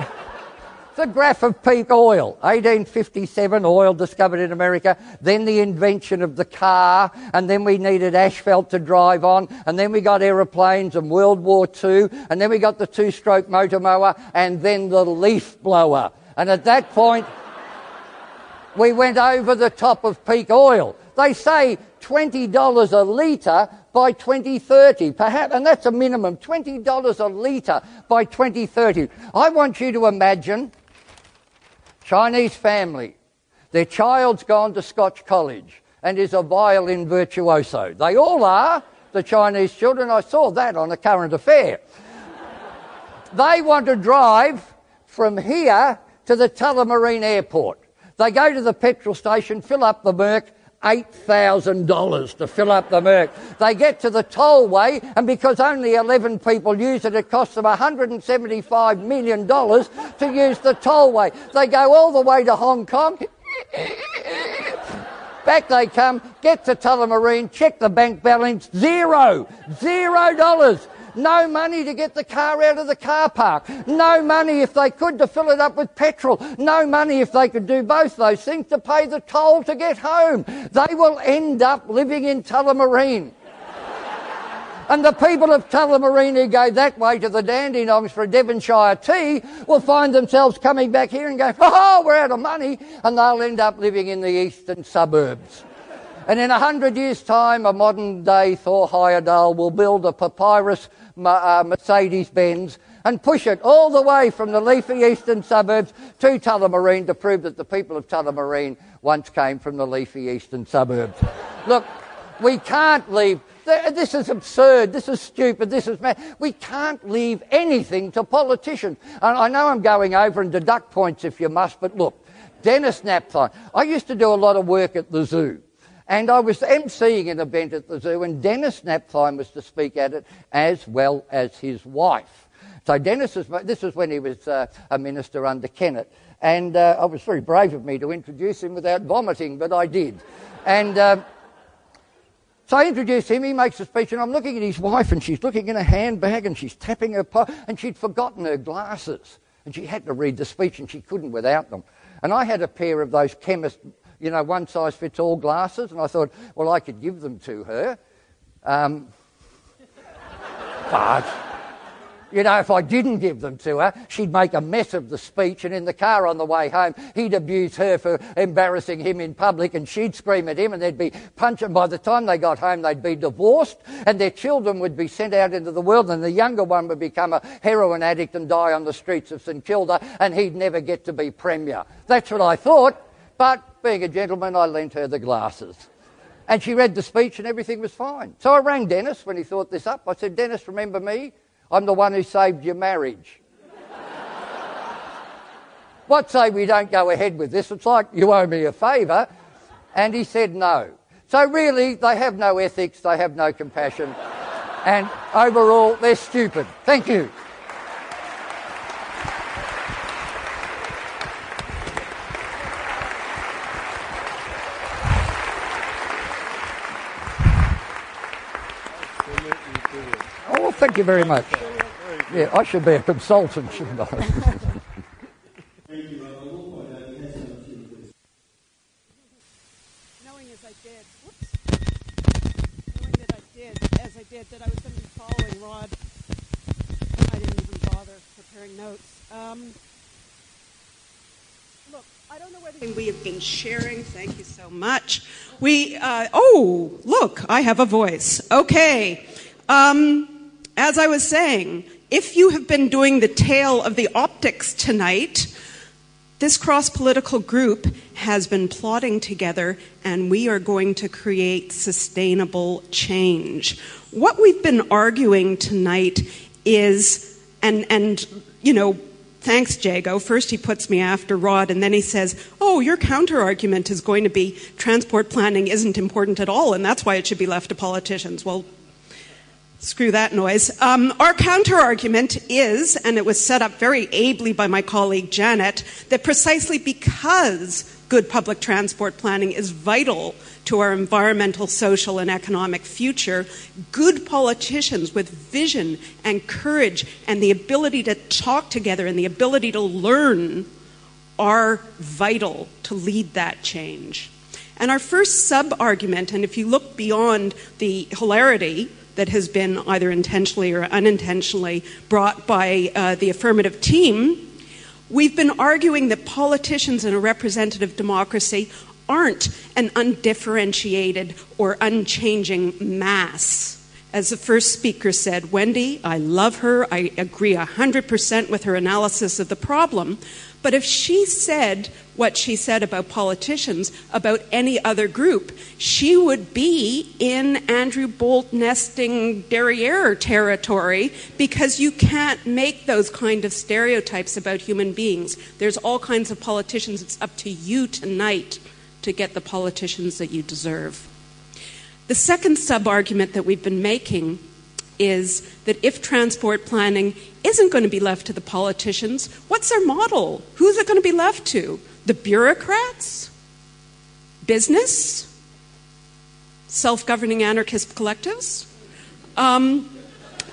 the graph of peak oil. 1857, oil discovered in America. Then the invention of the car. And then we needed asphalt to drive on. And then we got aeroplanes and World War II. And then we got the two stroke motor mower. And then the leaf blower. And at that point, we went over the top of peak oil. They say $20 a litre by 2030, perhaps, and that's a minimum, $20 a litre by 2030. I want you to imagine Chinese family. Their child's gone to Scotch College and is a violin virtuoso. They all are, the Chinese children. I saw that on a current affair. they want to drive from here to the Tullamarine airport. They go to the petrol station, fill up the Merc, $8,000 to fill up the Merc. They get to the tollway, and because only 11 people use it, it costs them $175 million to use the tollway. They go all the way to Hong Kong. Back they come, get to Tullamarine, check the bank balance, zero. Zero dollars. No money to get the car out of the car park. No money if they could to fill it up with petrol. No money if they could do both those things to pay the toll to get home. They will end up living in Tullamarine. And the people of Tullamarine who go that way to the Dandenongs for a Devonshire tea will find themselves coming back here and going, oh, we're out of money. And they'll end up living in the eastern suburbs. And in a hundred years' time, a modern day Thor Heyerdahl will build a papyrus uh, Mercedes Benz and push it all the way from the leafy eastern suburbs to Tullamarine to prove that the people of Tullamarine once came from the leafy eastern suburbs. Look, we can't leave. This is absurd. This is stupid. This is mad. We can't leave anything to politicians. And I know I'm going over and deduct points if you must, but look, Denis Napthine. I used to do a lot of work at the zoo. And I was emceeing an event at the zoo, and Denis Napthine was to speak at it, as well as his wife. So Denis is, this was when he was uh, a minister under Kennett. And uh, it was very brave of me to introduce him without vomiting, but I did. And uh, so I introduce him, he makes a speech, and I'm looking at his wife, and she's looking in a handbag, and she's tapping her and she'd forgotten her glasses. And she had to read the speech, and she couldn't without them. And I had a pair of those chemist you know, one size fits all glasses, and I thought, well, I could give them to her. Um, but, you know, if I didn't give them to her, she'd make a mess of the speech, and in the car on the way home, he'd abuse her for embarrassing him in public, and she'd scream at him, and they'd be punching. By the time they got home, they'd be divorced, and their children would be sent out into the world, and the younger one would become a heroin addict and die on the streets of St Kilda, and he'd never get to be Premier. That's what I thought. But being a gentleman, I lent her the glasses. And she read the speech and everything was fine. So I rang Dennis when he thought this up. I said, Dennis, remember me? I'm the one who saved your marriage. what say we don't go ahead with this? It's like you owe me a favour. And he said no. So really, they have no ethics, they have no compassion, and overall, they're stupid. Thank you. Oh, thank you very much. Yeah, I should be a consultant, shouldn't I? knowing as I did, whoops, knowing that I did, as I did, that I was going to be following Rod, I didn't even bother preparing notes. Um, look, I don't know whether we have been sharing. Thank you so much. We, uh, oh, look, I have a voice. Okay. Um, as I was saying, if you have been doing the tale of the optics tonight, this cross political group has been plotting together, and we are going to create sustainable change. What we've been arguing tonight is, and, and you know, thanks, Jago. First, he puts me after Rod, and then he says, Oh, your counter argument is going to be transport planning isn't important at all, and that's why it should be left to politicians. Well, Screw that noise. Um, our counterargument is, and it was set up very ably by my colleague Janet, that precisely because good public transport planning is vital to our environmental, social, and economic future, good politicians with vision and courage and the ability to talk together and the ability to learn are vital to lead that change. And our first sub argument, and if you look beyond the hilarity that has been either intentionally or unintentionally brought by uh, the affirmative team, we've been arguing that politicians in a representative democracy aren't an undifferentiated or unchanging mass. As the first speaker said, Wendy, I love her. I agree 100% with her analysis of the problem. But if she said what she said about politicians, about any other group, she would be in Andrew Bolt nesting derriere territory because you can't make those kind of stereotypes about human beings. There's all kinds of politicians. It's up to you tonight to get the politicians that you deserve. The second sub argument that we've been making is that if transport planning isn't going to be left to the politicians, what's their model? Who's it going to be left to? The bureaucrats? Business? Self governing anarchist collectives? Um,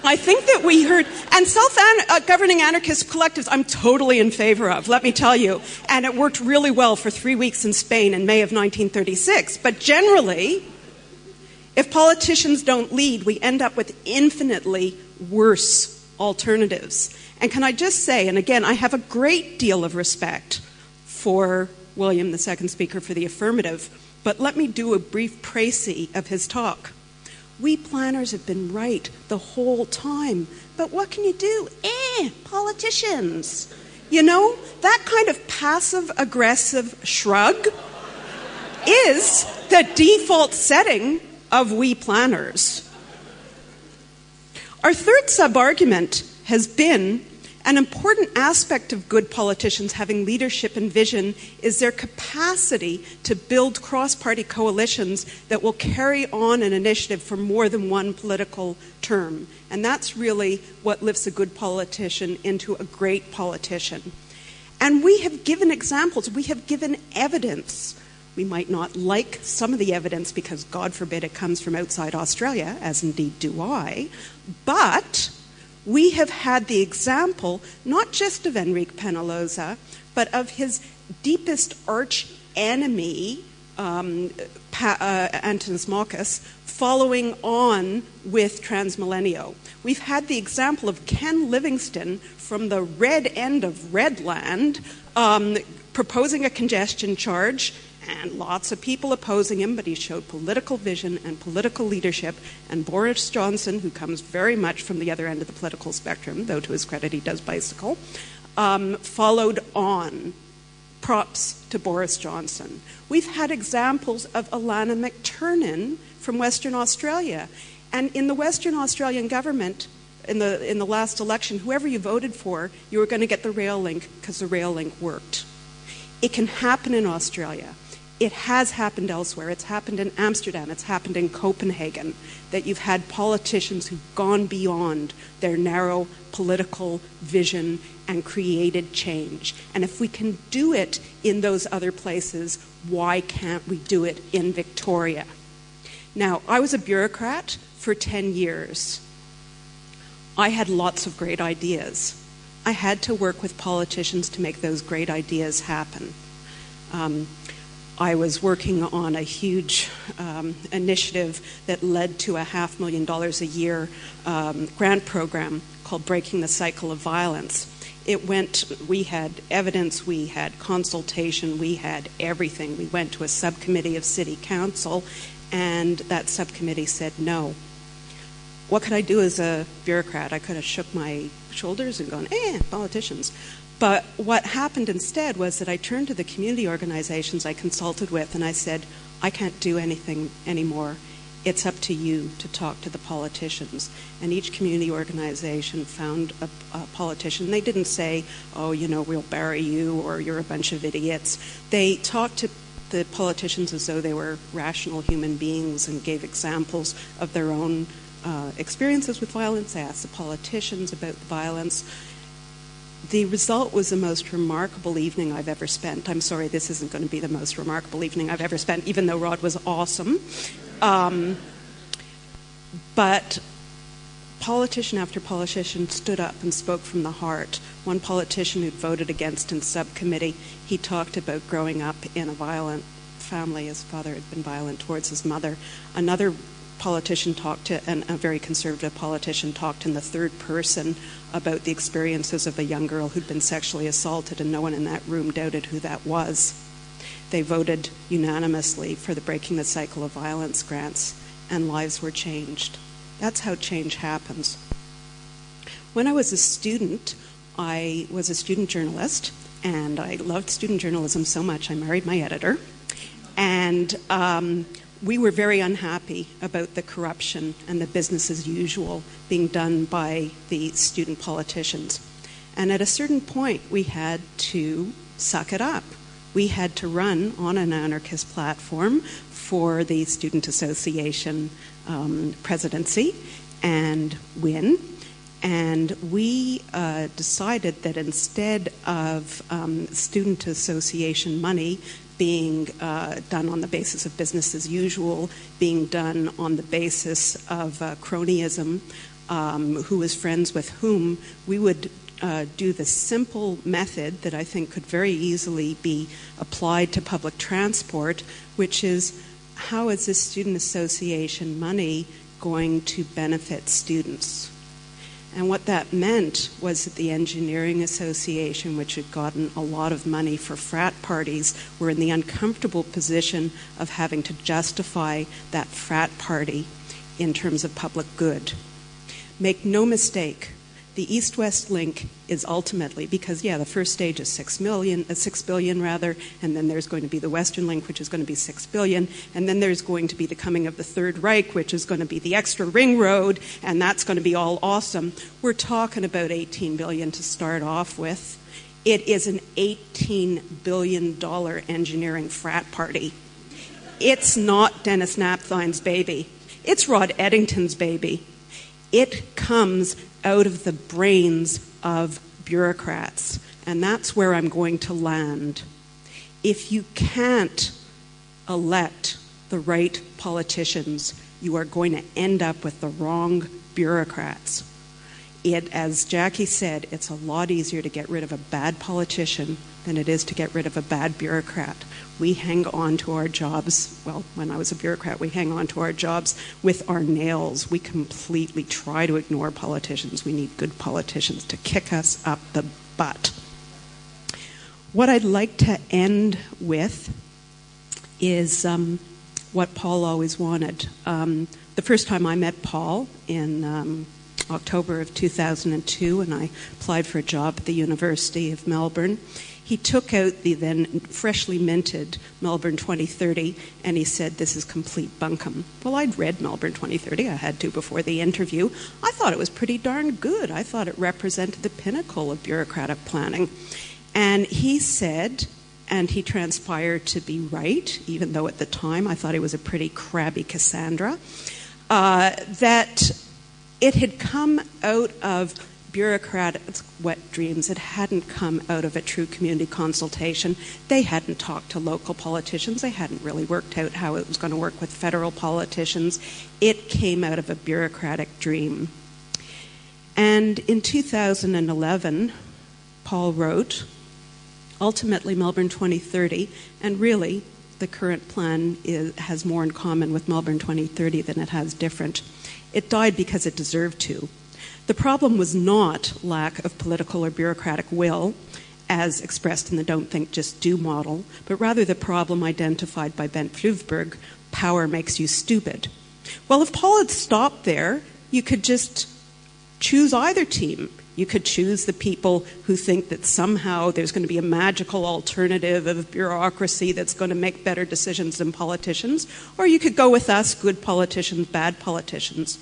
I think that we heard, and self governing anarchist collectives, I'm totally in favor of, let me tell you. And it worked really well for three weeks in Spain in May of 1936. But generally, if politicians don't lead, we end up with infinitely worse alternatives. And can I just say, and again, I have a great deal of respect for William, the second speaker, for the affirmative, but let me do a brief précis of his talk. We planners have been right the whole time, but what can you do? Eh, politicians. You know, that kind of passive aggressive shrug is the default setting of we planners. Our third sub argument has been an important aspect of good politicians having leadership and vision is their capacity to build cross party coalitions that will carry on an initiative for more than one political term. And that's really what lifts a good politician into a great politician. And we have given examples, we have given evidence we might not like some of the evidence because, God forbid, it comes from outside Australia, as indeed do I. But we have had the example not just of Enrique Peñalosa, but of his deepest arch enemy, um, pa- uh, Antanas Mockus, following on with Transmilenio. We've had the example of Ken Livingstone from the red end of Redland um, proposing a congestion charge and lots of people opposing him, but he showed political vision and political leadership. And Boris Johnson, who comes very much from the other end of the political spectrum, though to his credit he does bicycle, um, followed on. Props to Boris Johnson. We've had examples of Alannah MacTiernan from Western Australia. And in the Western Australian government, in the in the last election, whoever you voted for, you were going to get the rail link because the rail link worked. It can happen in Australia. It has happened elsewhere. It's happened in Amsterdam. It's happened in Copenhagen. That you've had politicians who've gone beyond their narrow political vision and created change. And if we can do it in those other places, why can't we do it in Victoria? Now, I was a bureaucrat for 10 years. I had lots of great ideas. I had to work with politicians to make those great ideas happen. Um, I was working on a huge um, initiative that led to a half million dollars a year um, grant program called Breaking the Cycle of Violence. It went, we had evidence, we had consultation, we had everything. We went to a subcommittee of city council, and that subcommittee said no. What could I do as a bureaucrat? I could have shook my shoulders and gone, eh, politicians. But what happened instead was that I turned to the community organizations I consulted with and I said, I can't do anything anymore. It's up to you to talk to the politicians. And each community organization found a, a politician. They didn't say, oh, you know, we'll bury you or you're a bunch of idiots. They talked to the politicians as though they were rational human beings and gave examples of their own uh, experiences with violence. They asked the politicians about the violence the result was the most remarkable evening I've ever spent. I'm sorry, this isn't going to be the most remarkable evening I've ever spent, even though Rod was awesome. Um, but politician after politician stood up and spoke from the heart. One politician who'd voted against in subcommittee, he talked about growing up in a violent family. His father had been violent towards his mother. Another politician talked to, and a very conservative politician talked in the third person about the experiences of a young girl who'd been sexually assaulted, and no one in that room doubted who that was. They voted unanimously for the Breaking the Cycle of Violence grants, and lives were changed. That's how change happens. When I was a student, I was a student journalist, and I loved student journalism so much I married my editor. And um, we were very unhappy about the corruption and the business as usual being done by the student politicians. And at a certain point, we had to suck it up. We had to run on an anarchist platform for the Student Association um, presidency and win. And we uh, decided that instead of um, student association money being uh, done on the basis of business as usual, being done on the basis of uh, cronyism, um, who is friends with whom, we would uh, do the simple method that I think could very easily be applied to public transport, which is how is this student association money going to benefit students? And what that meant was that the Engineering Association, which had gotten a lot of money for frat parties, were in the uncomfortable position of having to justify that frat party in terms of public good. Make no mistake, the east-west link is ultimately because yeah the first stage is 6 million uh, 6 billion rather and then there's going to be the western link which is going to be 6 billion and then there's going to be the coming of the third reich which is going to be the extra ring road and that's going to be all awesome. We're talking about 18 billion to start off with. It is an 18 billion dollar engineering frat party. It's not denis napthine's baby. It's rod eddington's baby. It comes out of the brains of bureaucrats. And that's where I'm going to land. If you can't elect the right politicians, you are going to end up with the wrong bureaucrats. It, as Jackie said, it's a lot easier to get rid of a bad politician than it is to get rid of a bad bureaucrat we hang on to our jobs. Well, when I was a bureaucrat, we hang on to our jobs with our nails. We completely try to ignore politicians. We need good politicians to kick us up the butt. What I'd like to end with is um, what Paul always wanted. Um, the first time I met Paul in um, October of 2002, and I applied for a job at the University of Melbourne He took out the then freshly minted Melbourne 2030 and he said, This is complete bunkum. Well, I'd read Melbourne 2030, I had to before the interview. I thought it was pretty darn good. I thought it represented the pinnacle of bureaucratic planning. And he said, and he transpired to be right, even though at the time I thought he was a pretty crabby Cassandra, uh, that it had come out of bureaucratic wet dreams. It hadn't come out of a true community consultation. They hadn't talked to local politicians. They hadn't really worked out how it was going to work with federal politicians. It came out of a bureaucratic dream. And in 2011, Paul wrote, ultimately Melbourne 2030, and really the current plan is, has more in common with Melbourne 2030 than it has different. It died because it deserved to. The problem was not lack of political or bureaucratic will, as expressed in the Don't Think, Just Do model, but rather the problem identified by Bent Flyvbjerg power makes you stupid. Well, if Paul had stopped there, you could just choose either team. You could choose the people who think that somehow there's going to be a magical alternative of bureaucracy that's going to make better decisions than politicians, or you could go with us, good politicians, bad politicians.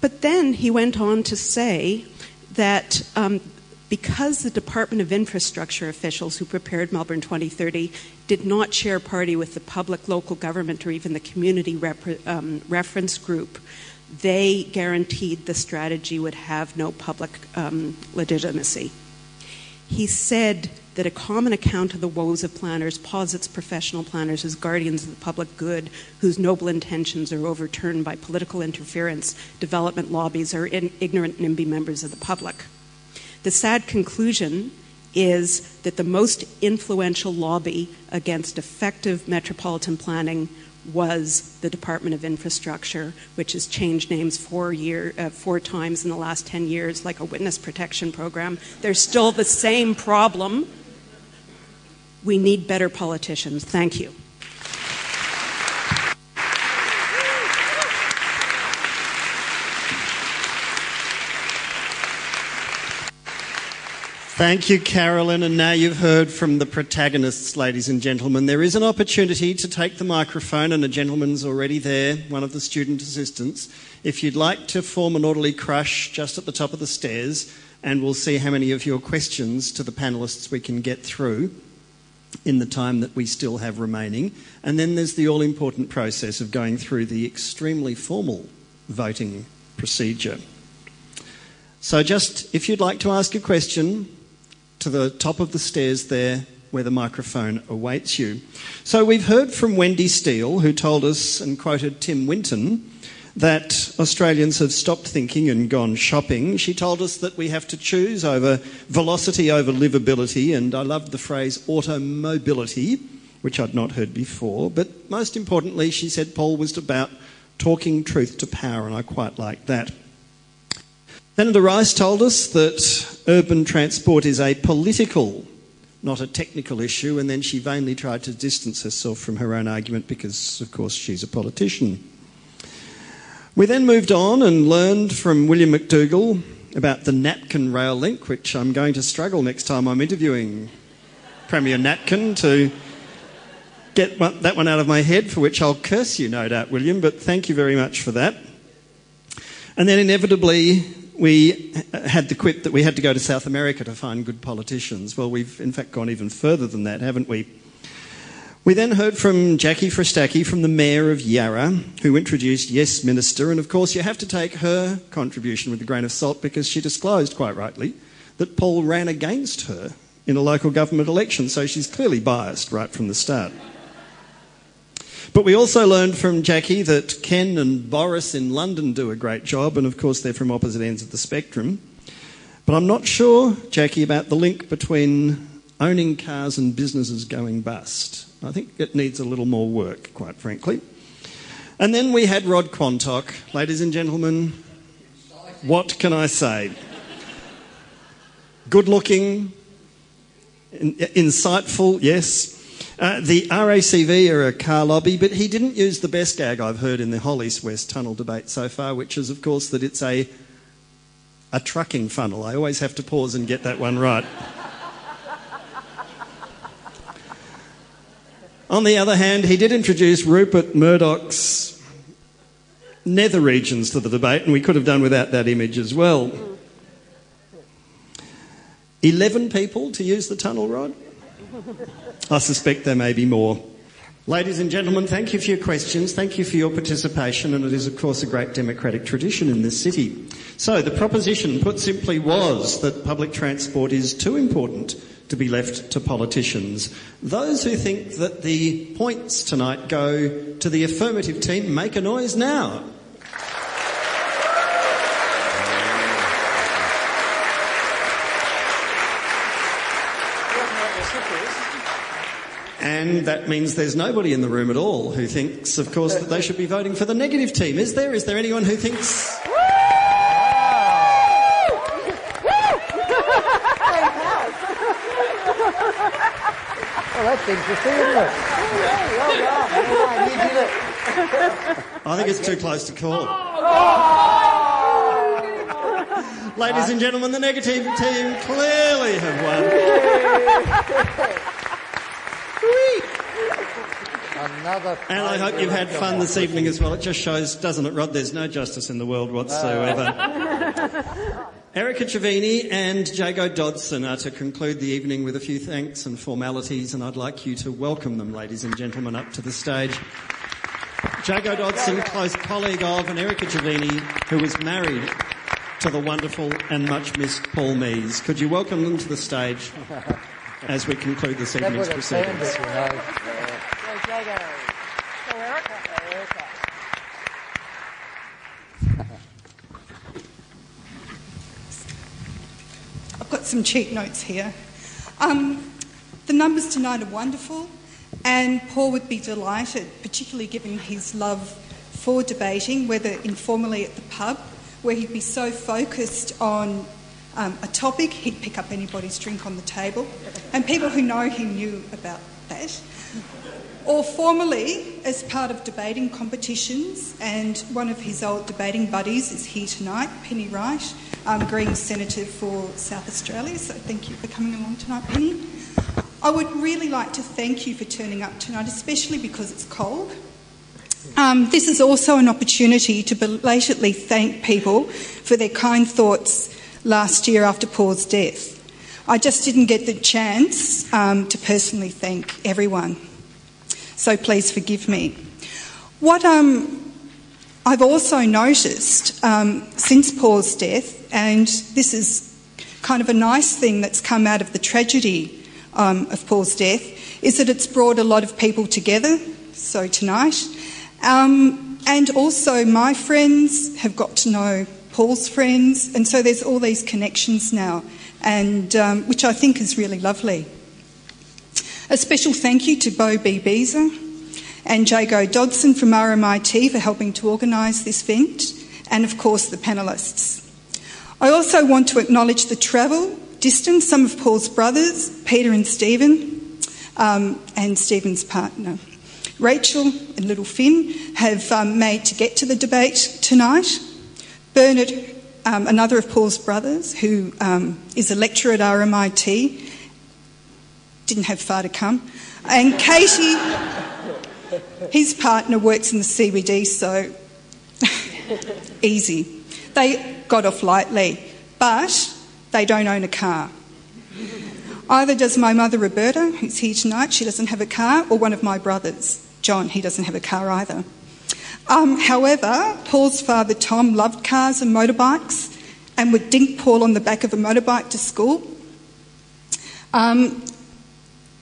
But then he went on to say that um, because the Department of Infrastructure officials who prepared Melbourne 2030 did not share party with the public, local government, or even the community rep- um, reference group, they guaranteed the strategy would have no public um, legitimacy. He said that a common account of the woes of planners posits professional planners as guardians of the public good whose noble intentions are overturned by political interference, development lobbies, or in ignorant NIMBY members of the public. The sad conclusion is that the most influential lobby against effective metropolitan planning was the Department of Infrastructure, which has changed names four, year, uh, four times in the last 10 years, like a witness protection program. There's still the same problem. We need better politicians. Thank you. Thank you, Carolyn. And now you've heard from the protagonists, ladies and gentlemen. There is an opportunity to take the microphone, and a gentleman's already there, one of the student assistants. If you'd like to form an orderly crush just at the top of the stairs, and we'll see how many of your questions to the panelists we can get through in the time that we still have remaining. And then there's the all important process of going through the extremely formal voting procedure. So, just if you'd like to ask a question, to the top of the stairs there where the microphone awaits you. So we've heard from Wendy Steele, who told us and quoted Tim Winton that Australians have stopped thinking and gone shopping. She told us that we have to choose over velocity over livability, and I loved the phrase automobility, which I'd not heard before. But most importantly, she said Paul was about talking truth to power, and I quite like that. Senator Rice told us that urban transport is a political, not a technical issue, and then she vainly tried to distance herself from her own argument because, of course, she's a politician. We then moved on and learned from William McDougall about the Napkin rail link, which I'm going to struggle next time I'm interviewing Premier Napkin to get that one out of my head, for which I'll curse you, no doubt, William, but thank you very much for that. And then inevitably, we had the quip that we had to go to South America to find good politicians. Well, we've in fact gone even further than that, haven't we? We then heard from Jackie Fristacky from the Mayor of Yarra, who introduced Yes Minister, and of course you have to take her contribution with a grain of salt because she disclosed, quite rightly, that Paul ran against her in a local government election, so she's clearly biased right from the start. But we also learned from Jackie that Ken and Boris in London do a great job, and of course they're from opposite ends of the spectrum. But I'm not sure, Jackie, about the link between owning cars and businesses going bust. I think it needs a little more work, quite frankly. And then we had Rod Quantock. Ladies and gentlemen, what can I say? Good looking, insightful, yes. Uh, the RACV are a car lobby, but he didn't use the best gag I've heard in the Hollis West Tunnel debate so far, which is, of course, that it's a, a trucking funnel. I always have to pause and get that one right. On the other hand, he did introduce Rupert Murdoch's nether regions to the debate, and we could have done without that image as well. 11 people to use the tunnel rod? I suspect there may be more. Ladies and gentlemen, thank you for your questions, thank you for your participation, and it is, of course, a great democratic tradition in this city. So, the proposition, put simply, was that public transport is too important to be left to politicians. Those who think that the points tonight go to the affirmative team, make a noise now. And that means there's nobody in the room at all who thinks, of course, that they should be voting for the negative team. Is there? Is there anyone who thinks. Interesting, isn't it? You did it. I think it's too close to call. Ladies and gentlemen, the negative team clearly have won. Another And I hope you've had fun this evening as well. It just shows, doesn't it, Rod? There's no justice in the world whatsoever. Erica Trevini and Jago Dodson are to conclude the evening with a few thanks and formalities, and I'd like you to welcome them, ladies and gentlemen, up to the stage. Jago Dodson, close colleague of, and Erica Trevini, who was married to the wonderful and much missed Paul Mees. Could you welcome them to the stage as we conclude this That evening's would have turned proceedings? it, you know. I've got some cheat notes here. Um, the numbers tonight are wonderful, and Paul would be delighted, particularly given his love for debating, whether informally at the pub, where he'd be so focused on um, a topic, he'd pick up anybody's drink on the table, and people who know him knew about that. Or formally, as part of debating competitions, and one of his old debating buddies is here tonight, Penny Wright, um, Green Senator for South Australia. So thank you for coming along tonight, Penny. I would really like to thank you for turning up tonight, especially because it's cold. Um, this is also an opportunity to belatedly thank people for their kind thoughts last year after Paul's death. I just didn't get the chance um, to personally thank everyone. So please forgive me. What um, I've also noticed um, since Paul's death, and this is kind of a nice thing that's come out of the tragedy um, of Paul's death, is that it's brought a lot of people together. So tonight, um, and also my friends have got to know Paul's friends, and so there's all these connections now, and um, which I think is really lovely. A special thank you to Bo B. Beezer and Jago Dodson from RMIT for helping to organise this event, and of course the panellists. I also want to acknowledge the travel, distance, some of Paul's brothers, Peter and Stephen, um, and Stephen's partner. Rachel and little Finn have um, made to get to the debate tonight. Bernard, um, another of Paul's brothers, who um, is a lecturer at RMIT, didn't have far to come. And Katie, his partner, works in the CBD, so easy. They got off lightly, but they don't own a car. Either does my mother Roberta, who's here tonight, she doesn't have a car, or one of my brothers, John, he doesn't have a car either. Um, however, Paul's father Tom loved cars and motorbikes and would dink Paul on the back of a motorbike to school. Um,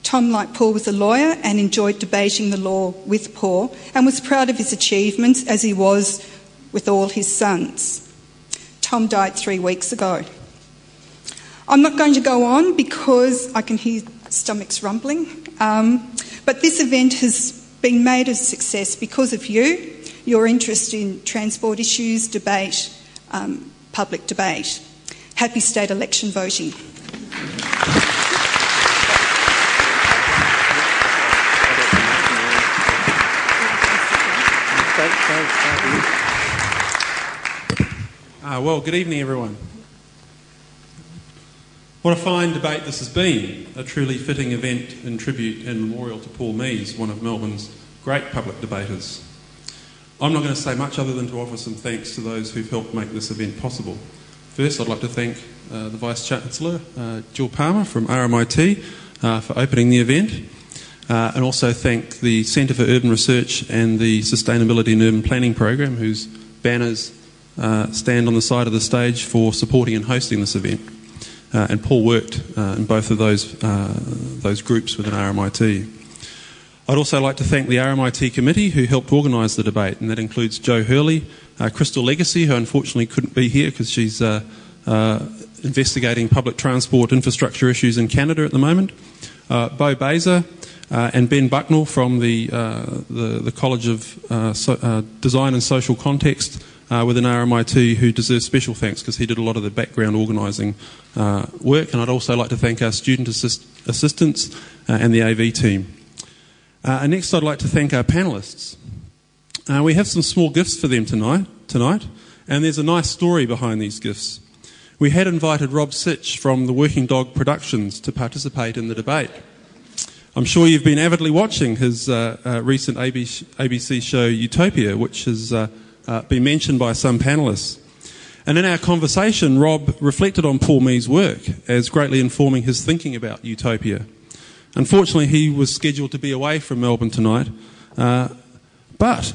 Tom, like Paul, was a lawyer and enjoyed debating the law with Paul and was proud of his achievements as he was with all his sons. Tom died three weeks ago. I'm not going to go on because I can hear stomachs rumbling, um, but this event has been made a success because of you, your interest in transport issues, debate, um, public debate. Happy state election voting. Uh, well, good evening, everyone. What a fine debate this has been, a truly fitting event in tribute and memorial to Paul Mees, one of Melbourne's great public debaters. I'm not going to say much other than to offer some thanks to those who've helped make this event possible. First, I'd like to thank uh, the Vice Chancellor, uh, Jill Palmer from RMIT, uh, for opening the event, uh, and also thank the Centre for Urban Research and the Sustainability and Urban Planning Program, whose banners uh, stand on the side of the stage for supporting and hosting this event. Uh, and Paul worked uh, in both of those, uh, those groups within RMIT. I'd also like to thank the RMIT committee who helped organise the debate, and that includes Joe Hurley, uh, Crystal Legacy, who unfortunately couldn't be here because she's uh, uh, investigating public transport infrastructure issues in Canada at the moment, Bo Baser, and Ben Bucknell from the, the, the, College of so, Design and Social Context uh, within RMIT who deserves special thanks because he did a lot of the background organising uh, work. And I'd also like to thank our student assist- assistants uh, and the AV team. Uh, and next, I'd like to thank our panellists. Uh, we have some small gifts for them tonight, tonight, and there's a nice story behind these gifts. We had invited Rob Sitch from the Working Dog Productions to participate in the debate. I'm sure you've been avidly watching his uh, uh, recent ABC, show Utopia, which has uh, uh, been mentioned by some panellists. And in our conversation, Rob reflected on Paul Mees' work as greatly informing his thinking about utopia. Unfortunately, he was scheduled to be away from Melbourne tonight, uh, but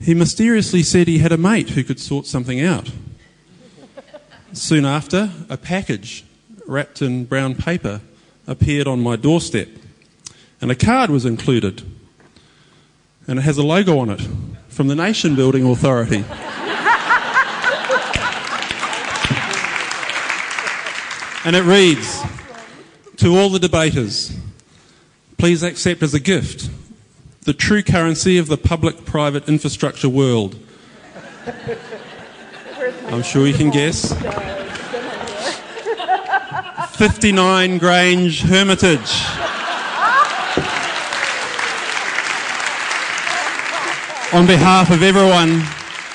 he mysteriously said he had a mate who could sort something out. Soon after, a package wrapped in brown paper appeared on my doorstep, and a card was included, and it has a logo on it from the Nation Building Authority. and it reads To all the debaters, please accept as a gift the true currency of the public private infrastructure world. I'm sure you can guess. 59 Grange Hermitage. On behalf of everyone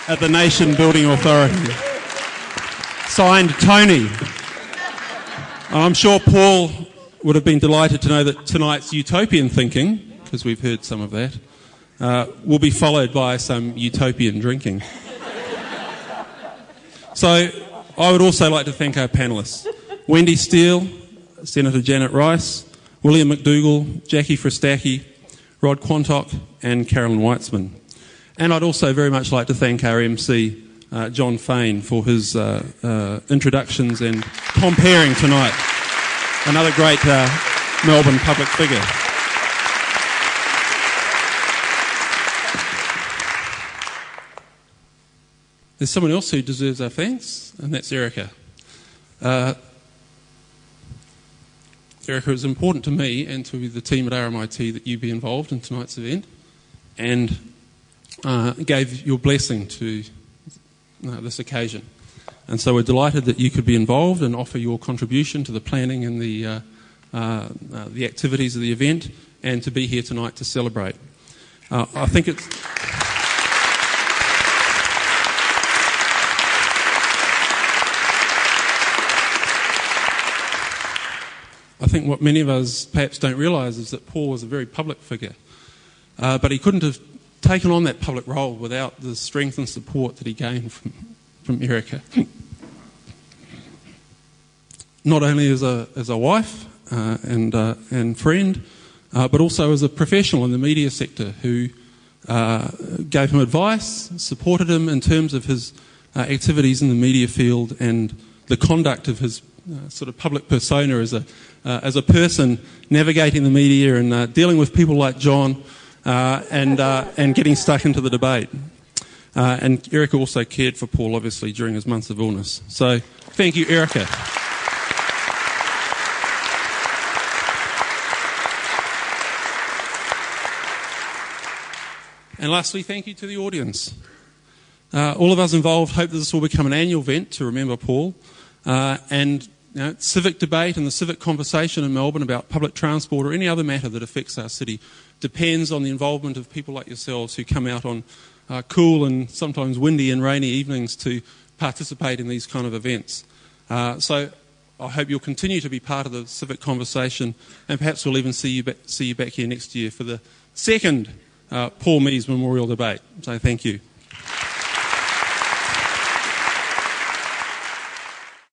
at the Nation Building Authority. Signed Tony. I'm sure Paul would have been delighted to know that tonight's utopian thinking, because we've heard some of that, uh, will be followed by some utopian drinking. So I would also like to thank our panellists Wendy Steele, Senator Janet Rice, William McDougall, Jackie Fristacky, Rod Quantock, and Carolyn Whitzman. And I'd also very much like to thank our MC, uh, Jon Faine, for his uh, uh, introductions and comparing tonight. Another great uh, Melbourne public figure. There's someone else who deserves our thanks, and that's Erica. Uh, Erica, it's important to me and to the team at RMIT that you be involved in tonight's event. And uh, gave your blessing to uh, this occasion. And so we're delighted that you could be involved and offer your contribution to the planning and the, uh, uh, uh the activities of the event and to be here tonight to celebrate. Uh, I think it's. I think what many of us perhaps don't realise is that Paul was a very public figure. Uh, but he couldn't have taken on that public role without the strength and support that he gained from, from Erica. Not only as a, as a wife uh, and, uh, and friend, uh, but also as a professional in the media sector who uh, gave him advice, supported him in terms of his uh, activities in the media field and the conduct of his uh, sort of public persona as a, as a person navigating the media and dealing with people like Jon and, uh, and getting stuck into the debate. Uh, and Erica also cared for Paul, obviously, during his months of illness. So thank you, Erica. And lastly, thank you to the audience. Uh, all of us involved hope that this will become an annual event to remember Paul. Uh, and you know, civic debate and the civic conversation in Melbourne about public transport or any other matter that affects our city depends on the involvement of people like yourselves who come out on uh, cool and sometimes windy and rainy evenings to participate in these kind of events. Uh, so I hope you'll continue to be part of the civic conversation, and perhaps we'll even see you, ba- see you back here next year for the second uh, Paul Mees Memorial Debate. So thank you.